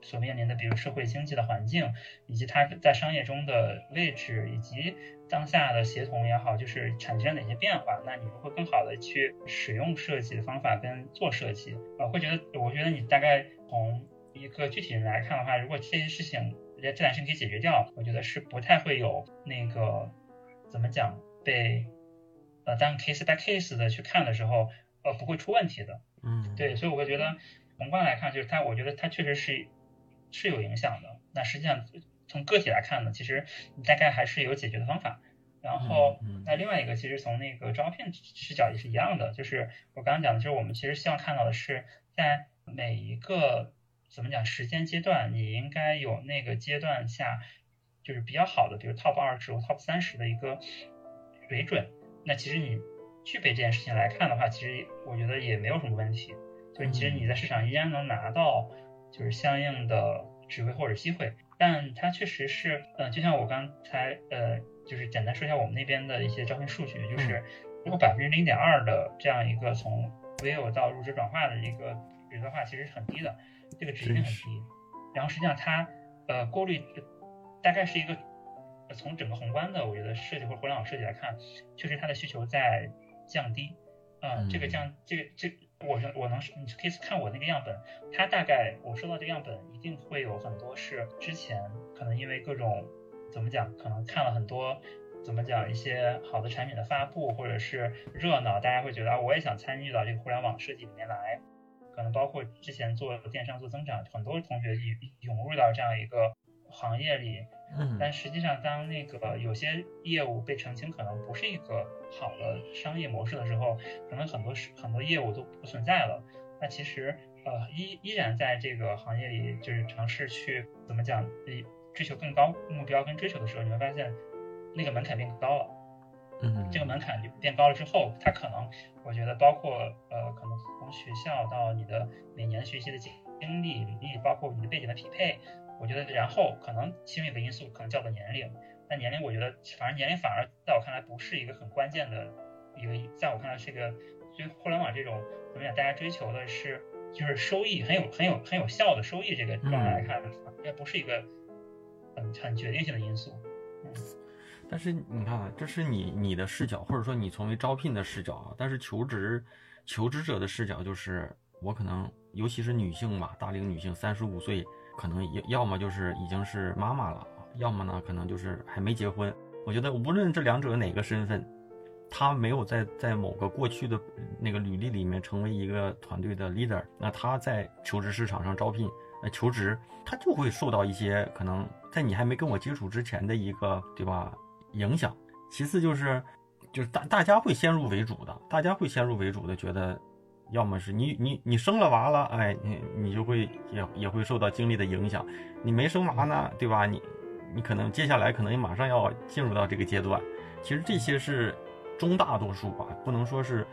所面临的，比如社会经济的环境，以及它在商业中的位置，以及当下的协同也好，就是产生哪些变化，那你如何更好的去使用设计的方法跟做设计？呃，会觉得我觉得你大概从一个具体人来看的话，如果这些事情这件事情可以解决掉，我觉得是不太会有那个怎么讲被。呃，当 case by case 的去看的时候，呃，不会出问题的。嗯，对，所以我会觉得宏观来看，就是它，我觉得它确实是是有影响的。那实际上从个体来看呢，其实你大概还是有解决的方法。然后，那另外一个，其实从那个招聘视角也是一样的，就是我刚刚讲的，就是我们其实希望看到的是，在每一个怎么讲时间阶段，你应该有那个阶段下就是比较好的，比如 top 二十或 top 三十的一个水准。那其实你具备这件事情来看的话，其实我觉得也没有什么问题。就是其实你在市场依然能拿到就是相应的职位或者机会，但它确实是，嗯，就像我刚才呃，就是简单说一下我们那边的一些招聘数据，就是如果百分之零点二的这样一个从 vivo 到入职转化的一个值的话，其实是很低的，这个值一定很低。然后实际上它呃过滤大概是一个。从整个宏观的，我觉得设计或者互联网设计来看，确实它的需求在降低。嗯，这个降，这个这，我我能，你可以看我那个样本，它大概我收到这个样本，一定会有很多是之前可能因为各种怎么讲，可能看了很多怎么讲一些好的产品的发布，或者是热闹，大家会觉得啊，我也想参与到这个互联网设计里面来。可能包括之前做电商做增长，很多同学涌涌入到这样一个行业里。嗯，但实际上，当那个有些业务被澄清可能不是一个好的商业模式的时候，可能很多是很多业务都不存在了。那其实呃依依然在这个行业里，就是尝试去怎么讲，追求更高目标跟追求的时候，你会发现那个门槛变高了。嗯，这个门槛就变高了之后，它可能我觉得包括呃可能从学校到你的每年学习的经经历、履历，包括你的背景的匹配。我觉得，然后可能其中一个因素可能叫做年龄，但年龄我觉得，反正年龄反而在我看来不是一个很关键的一个，在我看来是一个，对互联网这种怎么讲，大家追求的是就是收益很有很有很有效的收益这个状态来看，应该不是一个很很决定性的因素。嗯，但是你看啊，这是你你的视角，或者说你从为招聘的视角啊，但是求职求职者的视角就是我可能尤其是女性嘛，大龄女性三十五岁。可能要要么就是已经是妈妈了，要么呢可能就是还没结婚。我觉得无论这两者哪个身份，他没有在在某个过去的那个履历里面成为一个团队的 leader，那他在求职市场上招聘，呃求职他就会受到一些可能在你还没跟我接触之前的一个对吧影响。其次就是就是大大家会先入为主的，大家会先入为主的觉得，要么是你你你生了娃了，哎，你你就会也也会受到经历的影响，你没生娃呢，对吧？你你可能接下来可能马上要进入到这个阶段，其实这些是中大多数吧，不能说是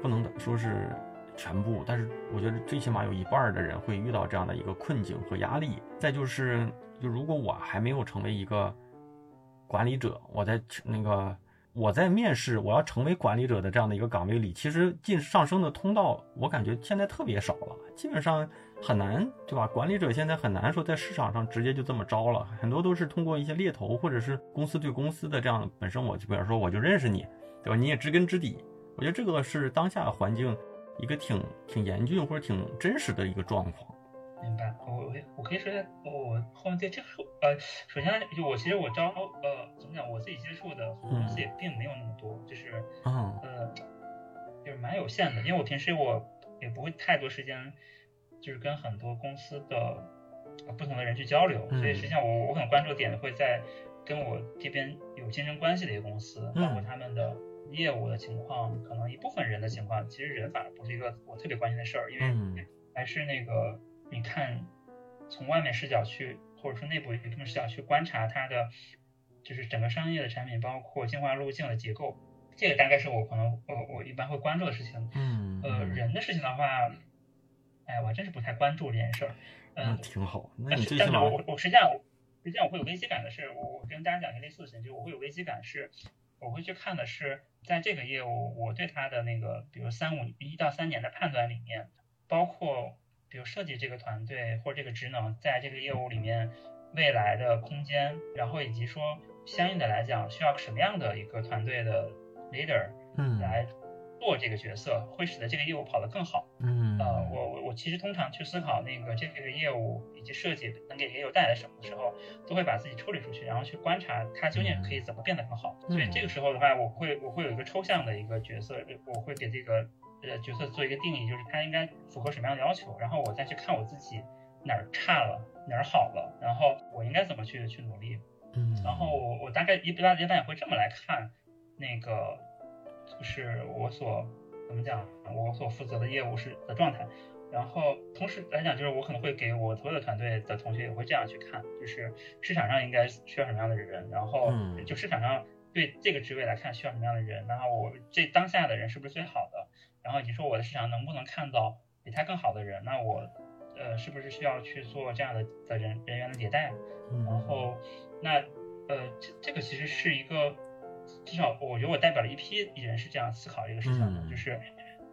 不能说是全部，但是我觉得最起码有一半的人会遇到这样的一个困境和压力。再就是，就如果我还没有成为一个管理者，我在那个。我在面试我要成为管理者的这样的一个岗位里，其实进上升的通道，我感觉现在特别少了，基本上很难，对吧？管理者现在很难说在市场上直接就这么招了，很多都是通过一些猎头或者是公司对公司的这样，本身我就比方说我就认识你，对吧？你也知根知底，我觉得这个是当下环境一个挺挺严峻或者挺真实的一个状况。明白，我我我可以说一下，我后面对这个呃，首先就我其实我招呃怎么讲，我自己接触的公司也并没有那么多，就是呃就是蛮有限的，因为我平时我也不会太多时间，就是跟很多公司的不同的人去交流，所以实际上我我可能关注点会在跟我这边有竞争关系的一些公司，包括他们的业务的情况，可能一部分人的情况，其实人反而不是一个我特别关心的事儿，因为还是那个。你看，从外面视角去，或者说内部一部分视角去观察它的，就是整个商业的产品，包括进化路径的结构，这个大概是我可能我我一般会关注的事情。嗯。呃，人的事情的话，哎，我还真是不太关注这件事儿。嗯，挺好。那你但是我我实际上实际上我会有危机感的是，我我跟大家讲一个类似的事情，就是我会有危机感是，我会去看的是，在这个业务我对它的那个，比如三五一到三年的判断里面，包括。比如设计这个团队或者这个职能在这个业务里面未来的空间，然后以及说相应的来讲需要什么样的一个团队的 leader，嗯，来做这个角色，会使得这个业务跑得更好。嗯，呃，我我我其实通常去思考那个这个业务以及设计能给业务带来什么的时候，都会把自己抽离出去，然后去观察它究竟可以怎么变得更好。所以这个时候的话，我会我会有一个抽象的一个角色，我会给这个。呃，角色做一个定义，就是他应该符合什么样的要求，然后我再去看我自己哪儿差了，哪儿好了，然后我应该怎么去去努力。嗯，然后我我大概一般一般也会这么来看，那个就是我所怎么讲，我所负责的业务是的状态。然后同时来讲，就是我可能会给我所有的团队的同学也会这样去看，就是市场上应该需要什么样的人，然后就市场上对这个职位来看需要什么样的人，然后我这当下的人是不是最好的？然后你说我的市场能不能看到比他更好的人？那我，呃，是不是需要去做这样的的人人员的迭代？然后，那，呃，这这个其实是一个，至少我觉得我代表了一批人是这样思考这个事情的，就是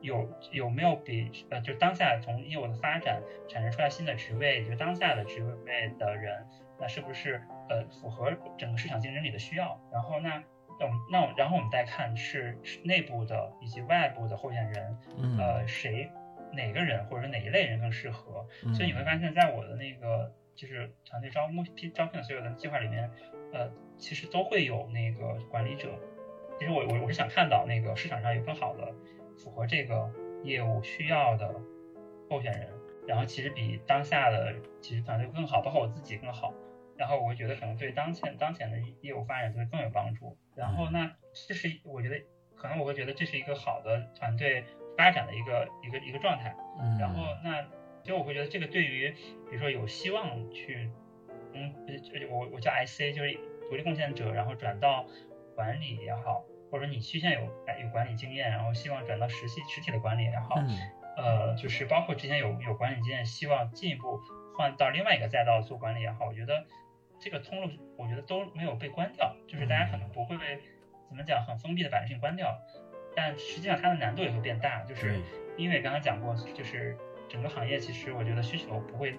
有有没有比呃，就当下从业务的发展产生出来新的职位，就当下的职位的人，那是不是呃符合整个市场竞争力的需要？然后那。那我们那然后我们再看是内部的以及外部的候选人，呃，谁哪个人或者哪一类人更适合？所以你会发现在我的那个就是团队招募聘招聘的所有的计划里面，呃，其实都会有那个管理者。其实我我我是想看到那个市场上有更好的符合这个业务需要的候选人，然后其实比当下的其实团队更好，包括我自己更好。然后我觉得可能对当前当前的业务发展就会更有帮助。然后那这是我觉得可能我会觉得这是一个好的团队发展的一个一个一个状态。然后那其实我会觉得这个对于比如说有希望去嗯我我叫 IC 就是独立贡献者，然后转到管理也好，或者你现在有有管理经验，然后希望转到实际实体的管理也好，呃就是包括之前有有管理经验，希望进一步换到另外一个赛道做管理也好，我觉得。这个通路我觉得都没有被关掉，就是大家可能不会被怎么讲很封闭的把事情关掉，但实际上它的难度也会变大，就是因为刚刚讲过，就是整个行业其实我觉得需求不会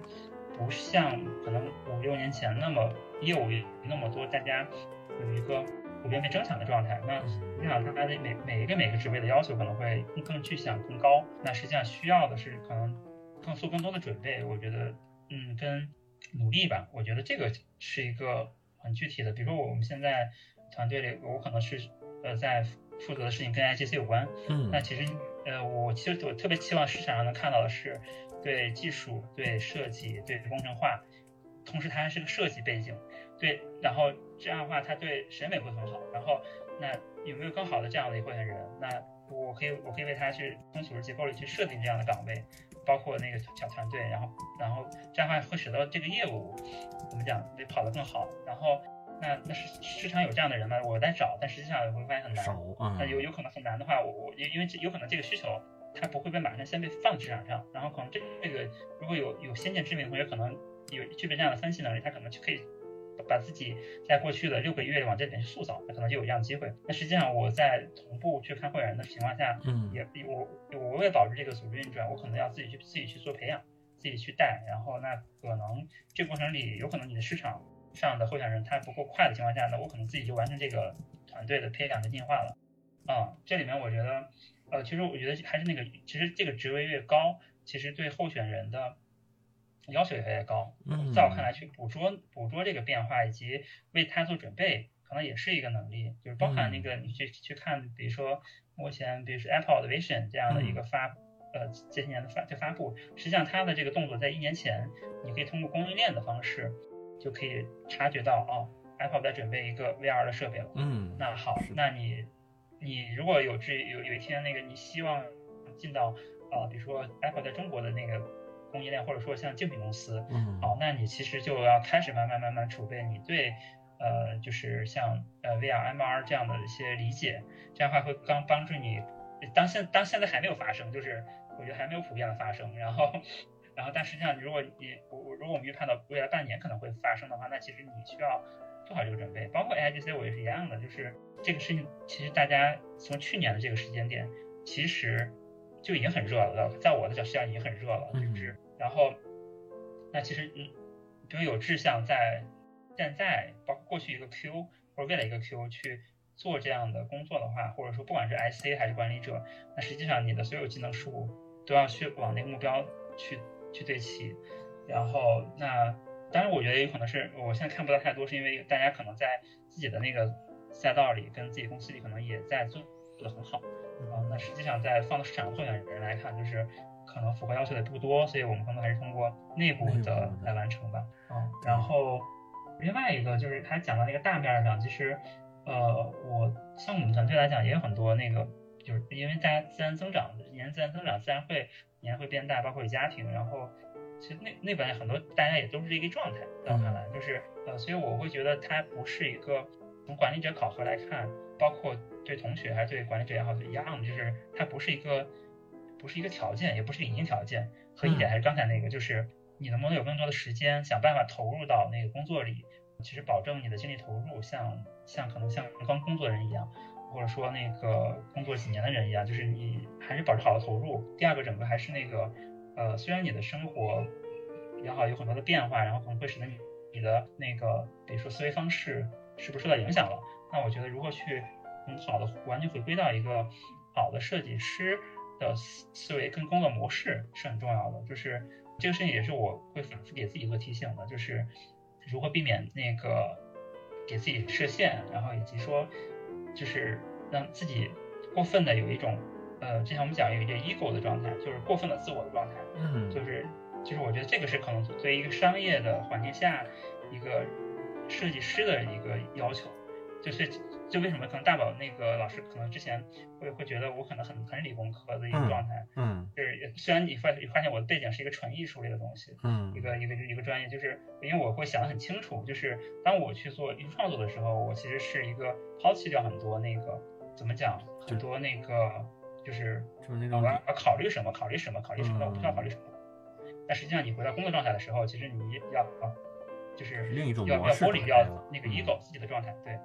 不像可能五六年前那么业务那么多，大家有一个普遍被争抢的状态。那你想它的每每一个每个职位的要求可能会更更具象更高，那实际上需要的是可能更做更多的准备。我觉得嗯跟。努力吧，我觉得这个是一个很具体的。比如说我们现在团队里，我可能是呃在负责的事情跟 IGC 有关。嗯。那其实呃我其实我特别期望市场上能看到的是对技术、对设计、对工程化同时它还是个设计背景，对，然后这样的话他对审美会很好。然后那有没有更好的这样的一个候选人？那我可以我可以为他去从组织结构里去设定这样的岗位，包括那个小团队，然后然后这样的话会使得这个业务怎么讲得跑得更好。然后那那是市场有这样的人吗？我在找，但实际上我会发现很难。那有有可能很难的话，我我因因为这有可能这个需求它不会被马上先被放市场上，然后可能这这个如果有有先见之明的同学，可能有具备这样的分析能力，他可能就可以把自己在过去的六个月往这里面去塑造，那可能就有这样的机会。那实际上我在同步去看会员的情况下，嗯，也我我为了保持这个组织运转，我可能要自己去自己去做培养，自己去带，然后那可能这个过程里有可能你的市场上的候选人他不够快的情况下，那我可能自己就完成这个团队的培养跟进化了。啊、这里面我觉得，呃，其实我觉得还是那个，其实这个职位越高，其实对候选人的要求也越高。嗯，在我看来，去捕捉捕捉这个变化以及为它做准备，可能也是一个能力。就是包含那个你去去看，比如说目前，比如说 Apple 的 Vision 这样的一个发，呃，这些年的发就发布，实际上它的这个动作在一年前，你可以通过供应链的方式，就可以察觉到哦，Apple 在准备一个 VR 的设备了。嗯，那好，那你你如果有志有有一天那个你希望进到呃，比如说 Apple 在中国的那个供应链，或者说像竞品公司，嗯，好，那你其实就要开始慢慢慢慢储备你对呃，就是像呃 VR、MR 这样的一些理解，这样的话会刚帮助你。当现当现在还没有发生，就是我觉得还没有普遍的发生，然后。然后，但实际上，如果你我我如果我们预判到未来半年可能会发生的话，那其实你需要做好这个准备。包括 AIGC 我也是一样的，就是这个事情，其实大家从去年的这个时间点，其实就已经很热了，在我的角视角已经很热了，是不是？然后，那其实嗯，比如有志向在现在，包括过去一个 Q 或者未来一个 Q 去做这样的工作的话，或者说不管是 IC 还是管理者，那实际上你的所有技能树都要去往那个目标去。去对齐，然后那当然，我觉得有可能是我现在看不到太多，是因为大家可能在自己的那个赛道里，跟自己公司里可能也在做做的很好啊。那实际上在放到市场候选人来看，就是可能符合要求的不多，所以我们可能还是通过内部的来完成吧。嗯，然后另外一个就是他讲到那个大面上，其实呃，我像我们团队来讲也有很多那个，就是因为大家自然增长，年自然增长，自然会。年会变大，包括有家庭，然后其实那那本来很多大家也都是这个状态，在我看来，就是呃，所以我会觉得它不是一个从管理者考核来看，包括对同学还是对管理者也好一样，就是它不是一个不是一个条件，也不是隐形条件。和一点还是刚才那个，就是你能不能有更多的时间，想办法投入到那个工作里，其实保证你的精力投入，像像可能像刚工作的人一样。或者说那个工作几年的人一样，就是你还是保持好的投入。第二个，整个还是那个，呃，虽然你的生活也好有很多的变化，然后可能会使得你你的那个，比如说思维方式是不是受到影响了？那我觉得如何去很好的完全回归到一个好的设计师的思思维跟工作模式是很重要的。就是这个事情也是我会反复给自己做提醒的，就是如何避免那个给自己设限，然后以及说。就是让自己过分的有一种，呃，之前我们讲有一个 ego 的状态，就是过分的自我的状态。嗯，就是就是我觉得这个是可能作为一个商业的环境下一个设计师的一个要求。就是就为什么可能大宝那个老师可能之前会会觉得我可能很很理工科的一个状态。嗯，就是虽然你发发现我的背景是一个纯艺术类的东西，嗯，一个一个一个专业，就是因为我会想得很清楚，就是当我去做艺术创作的时候，我其实是一个抛弃掉很多那个怎么讲，很多那个就是就那种我要考虑什么，考虑什么，考虑什么，我不知道考虑什么。但实际上你回到工作状态的时候，其实你要就是另一种要要剥离掉那个嗯 ego 自己的状态，对。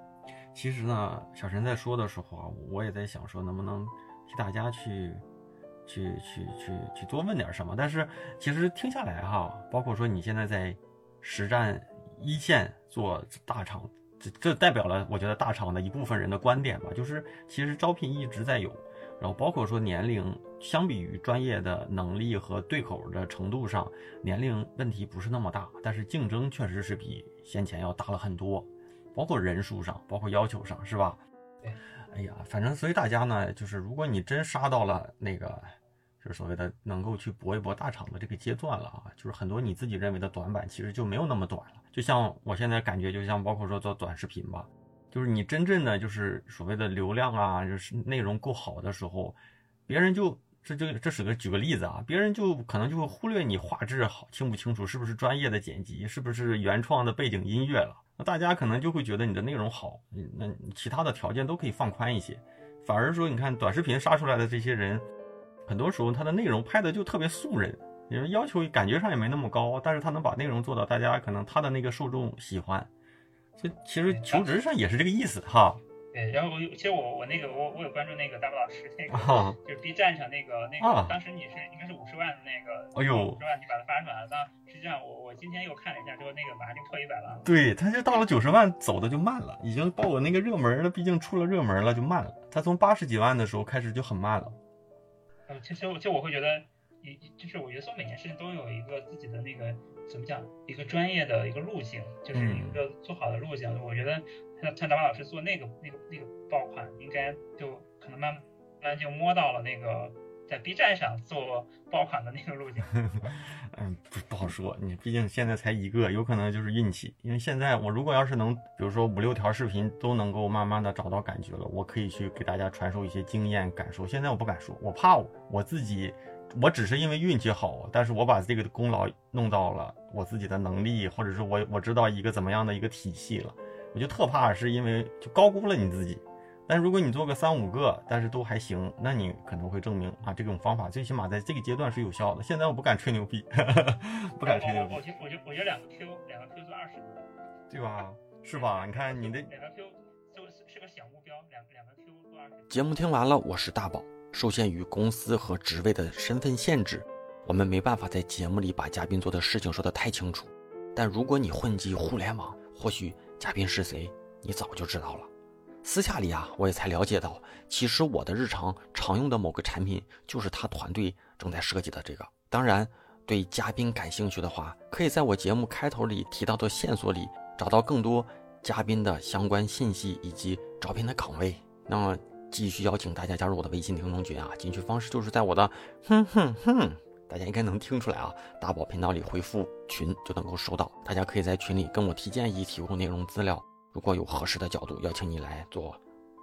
其实呢，小陈在说的时候啊，我也在想说，能不能替大家去，去去去去多问点什么。但是其实听下来哈，包括说你现在在实战一线做大厂，这这代表了我觉得大厂的一部分人的观点吧，就是其实招聘一直在有，然后包括说年龄，相比于专业的能力和对口的程度上，年龄问题不是那么大，但是竞争确实是比先前要大了很多。包括人数上，包括要求上，是吧？对。哎呀，反正所以大家呢，就是如果你真杀到了那个就是所谓的能够去搏一搏大厂的这个阶段了啊，就是很多你自己认为的短板，其实就没有那么短了。就像我现在感觉，就像包括说做短视频吧，就是你真正的就是所谓的流量啊，就是内容够好的时候，别人就这就这是个举个例子啊，别人就可能就会忽略你画质好清不清楚，是不是专业的剪辑，是不是原创的背景音乐了。那大家可能就会觉得你的内容好，那其他的条件都可以放宽一些，反而说你看短视频杀出来的这些人。很多时候，他的内容拍的就特别素人，因为要求感觉上也没那么高，但是他能把内容做到大家可能他的那个受众喜欢，所以其实求职上也是这个意思哈。对，然后我其实我我那个我我有关注那个大宝老师那个，就是 B 站上那个那个，当时你是应该是五十万的那个，哎呦，五十万你把它发出来了，但实际上我我今天又看了一下，之后那个马上就破一百万了。对，他就到了九十万走的就慢了，已经到我那个热门了，毕竟出了热门了就慢了。他从八十几万的时候开始就很慢了。嗯，其实，其实我会觉得，一就是我觉得做每件事情都有一个自己的那个怎么讲，一个专业的一个路径，就是一个做好的路径。我觉得像像达马老师做那个那个那个爆款，应该就可能慢慢就摸到了那个。在 B 站上做爆款的那个路径，(laughs) 嗯，不不好说。你毕竟现在才一个，有可能就是运气。因为现在我如果要是能，比如说五六条视频都能够慢慢的找到感觉了，我可以去给大家传授一些经验感受。现在我不敢说，我怕我我自己，我只是因为运气好，但是我把这个功劳弄到了我自己的能力，或者是我我知道一个怎么样的一个体系了，我就特怕是因为就高估了你自己。但如果你做个三五个，但是都还行，那你可能会证明啊，这种方法最起码在这个阶段是有效的。现在我不敢吹牛逼，(laughs) 不敢吹牛逼。我就我觉我觉得两个 Q，两个 Q 做二十个，对吧？是吧？你看你的两个 Q 就是是个小目标，两两个 Q 做二十。节目听完了，我是大宝。受限于公司和职位的身份限制，我们没办法在节目里把嘉宾做的事情说得太清楚。但如果你混迹互联网，或许嘉宾是谁，你早就知道了。私下里啊，我也才了解到，其实我的日常常用的某个产品就是他团队正在设计的这个。当然，对嘉宾感兴趣的话，可以在我节目开头里提到的线索里找到更多嘉宾的相关信息以及招聘的岗位。那么，继续邀请大家加入我的微信听众群啊，进去方式就是在我的 (laughs) 哼哼哼，大家应该能听出来啊，大宝频道里回复群就能够收到。大家可以在群里跟我提建议，提供内容资料。如果有合适的角度邀请你来做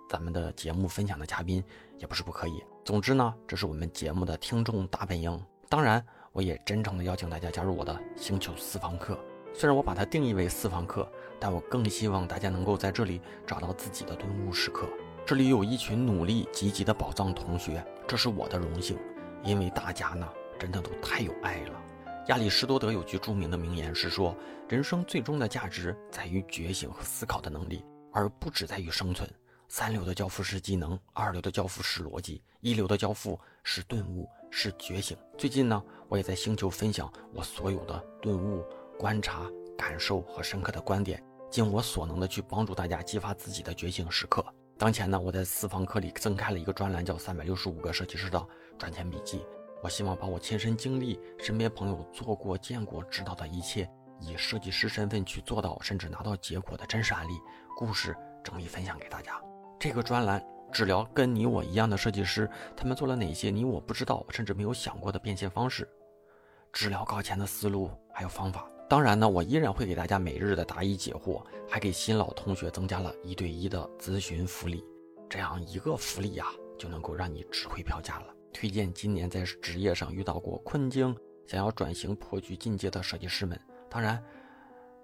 咱们的节目分享的嘉宾，也不是不可以。总之呢，这是我们节目的听众大本营。当然，我也真诚的邀请大家加入我的星球私房课。虽然我把它定义为私房课，但我更希望大家能够在这里找到自己的顿悟时刻。这里有一群努力积极的宝藏同学，这是我的荣幸，因为大家呢，真的都太有爱了。亚里士多德有句著名的名言是说，人生最终的价值在于觉醒和思考的能力，而不只在于生存。三流的教父是技能，二流的教父是逻辑，一流的教父是顿悟，是觉醒。最近呢，我也在星球分享我所有的顿悟、观察、感受和深刻的观点，尽我所能的去帮助大家激发自己的觉醒时刻。当前呢，我在私房课里增开了一个专栏，叫《三百六十五个设计师的赚钱笔记》。我希望把我亲身经历、身边朋友做过、见过、知道的一切，以设计师身份去做到，甚至拿到结果的真实案例、故事整理分享给大家。这个专栏只聊跟你我一样的设计师，他们做了哪些你我不知道甚至没有想过的变现方式，只聊高钱的思路还有方法。当然呢，我依然会给大家每日的答疑解惑，还给新老同学增加了一对一的咨询福利。这样一个福利呀，就能够让你值回票价了。推荐今年在职业上遇到过困境、想要转型破局进阶的设计师们，当然，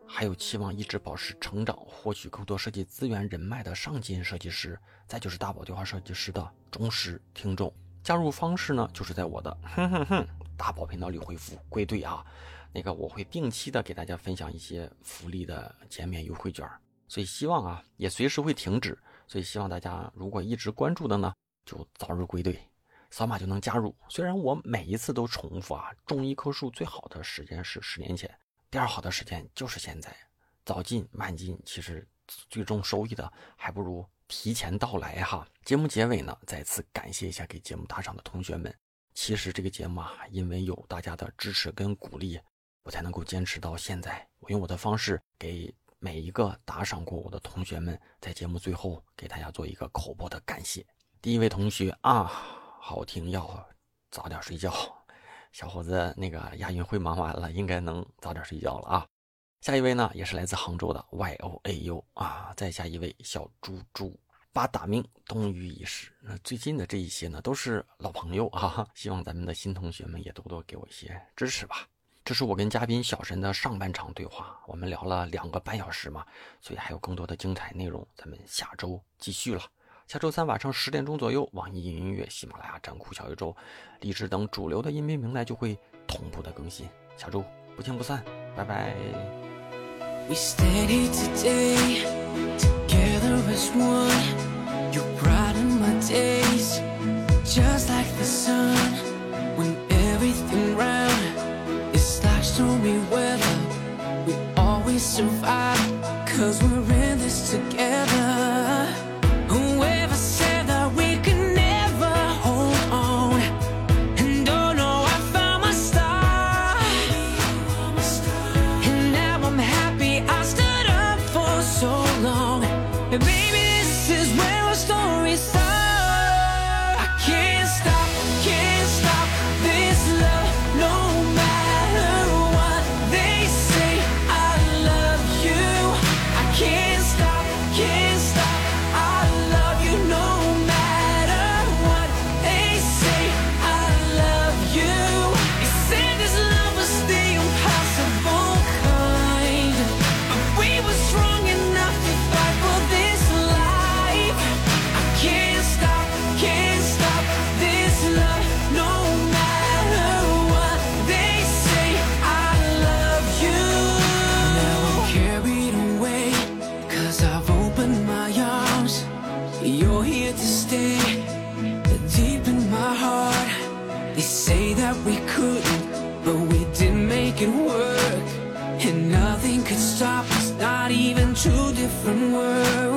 还有期望一直保持成长、获取更多设计资源人脉的上进设计师，再就是大宝对话设计师的忠实听众。加入方式呢，就是在我的哼哼哼大宝频道里回复“归队”啊，那个我会定期的给大家分享一些福利的减免优惠券，所以希望啊，也随时会停止，所以希望大家如果一直关注的呢，就早日归队。扫码就能加入。虽然我每一次都重复啊，种一棵树最好的时间是十年前，第二好的时间就是现在。早进慢进，其实最终收益的还不如提前到来哈。节目结尾呢，再次感谢一下给节目打赏的同学们。其实这个节目啊，因为有大家的支持跟鼓励，我才能够坚持到现在。我用我的方式给每一个打赏过我的同学们，在节目最后给大家做一个口播的感谢。第一位同学啊。好听要早点睡觉。小伙子，那个亚运会忙完了，应该能早点睡觉了啊。下一位呢，也是来自杭州的 Y O A U 啊。再下一位小猪猪，八大命冬雨已逝。那最近的这一些呢，都是老朋友啊。希望咱们的新同学们也多多给我一些支持吧。这是我跟嘉宾小神的上半场对话，我们聊了两个半小时嘛，所以还有更多的精彩内容，咱们下周继续了。下周三晚上十点钟左右，网易云音乐、喜马拉雅、站酷、小宇宙、荔枝等主流的音频平台就会同步的更新。下周不见不散，拜拜。We stand here today, together as one. You brighten my days, just like the sun. Survive, cause we're You're here to stay, deep in my heart. They say that we couldn't, but we did make it work. And nothing could stop us, not even two different worlds.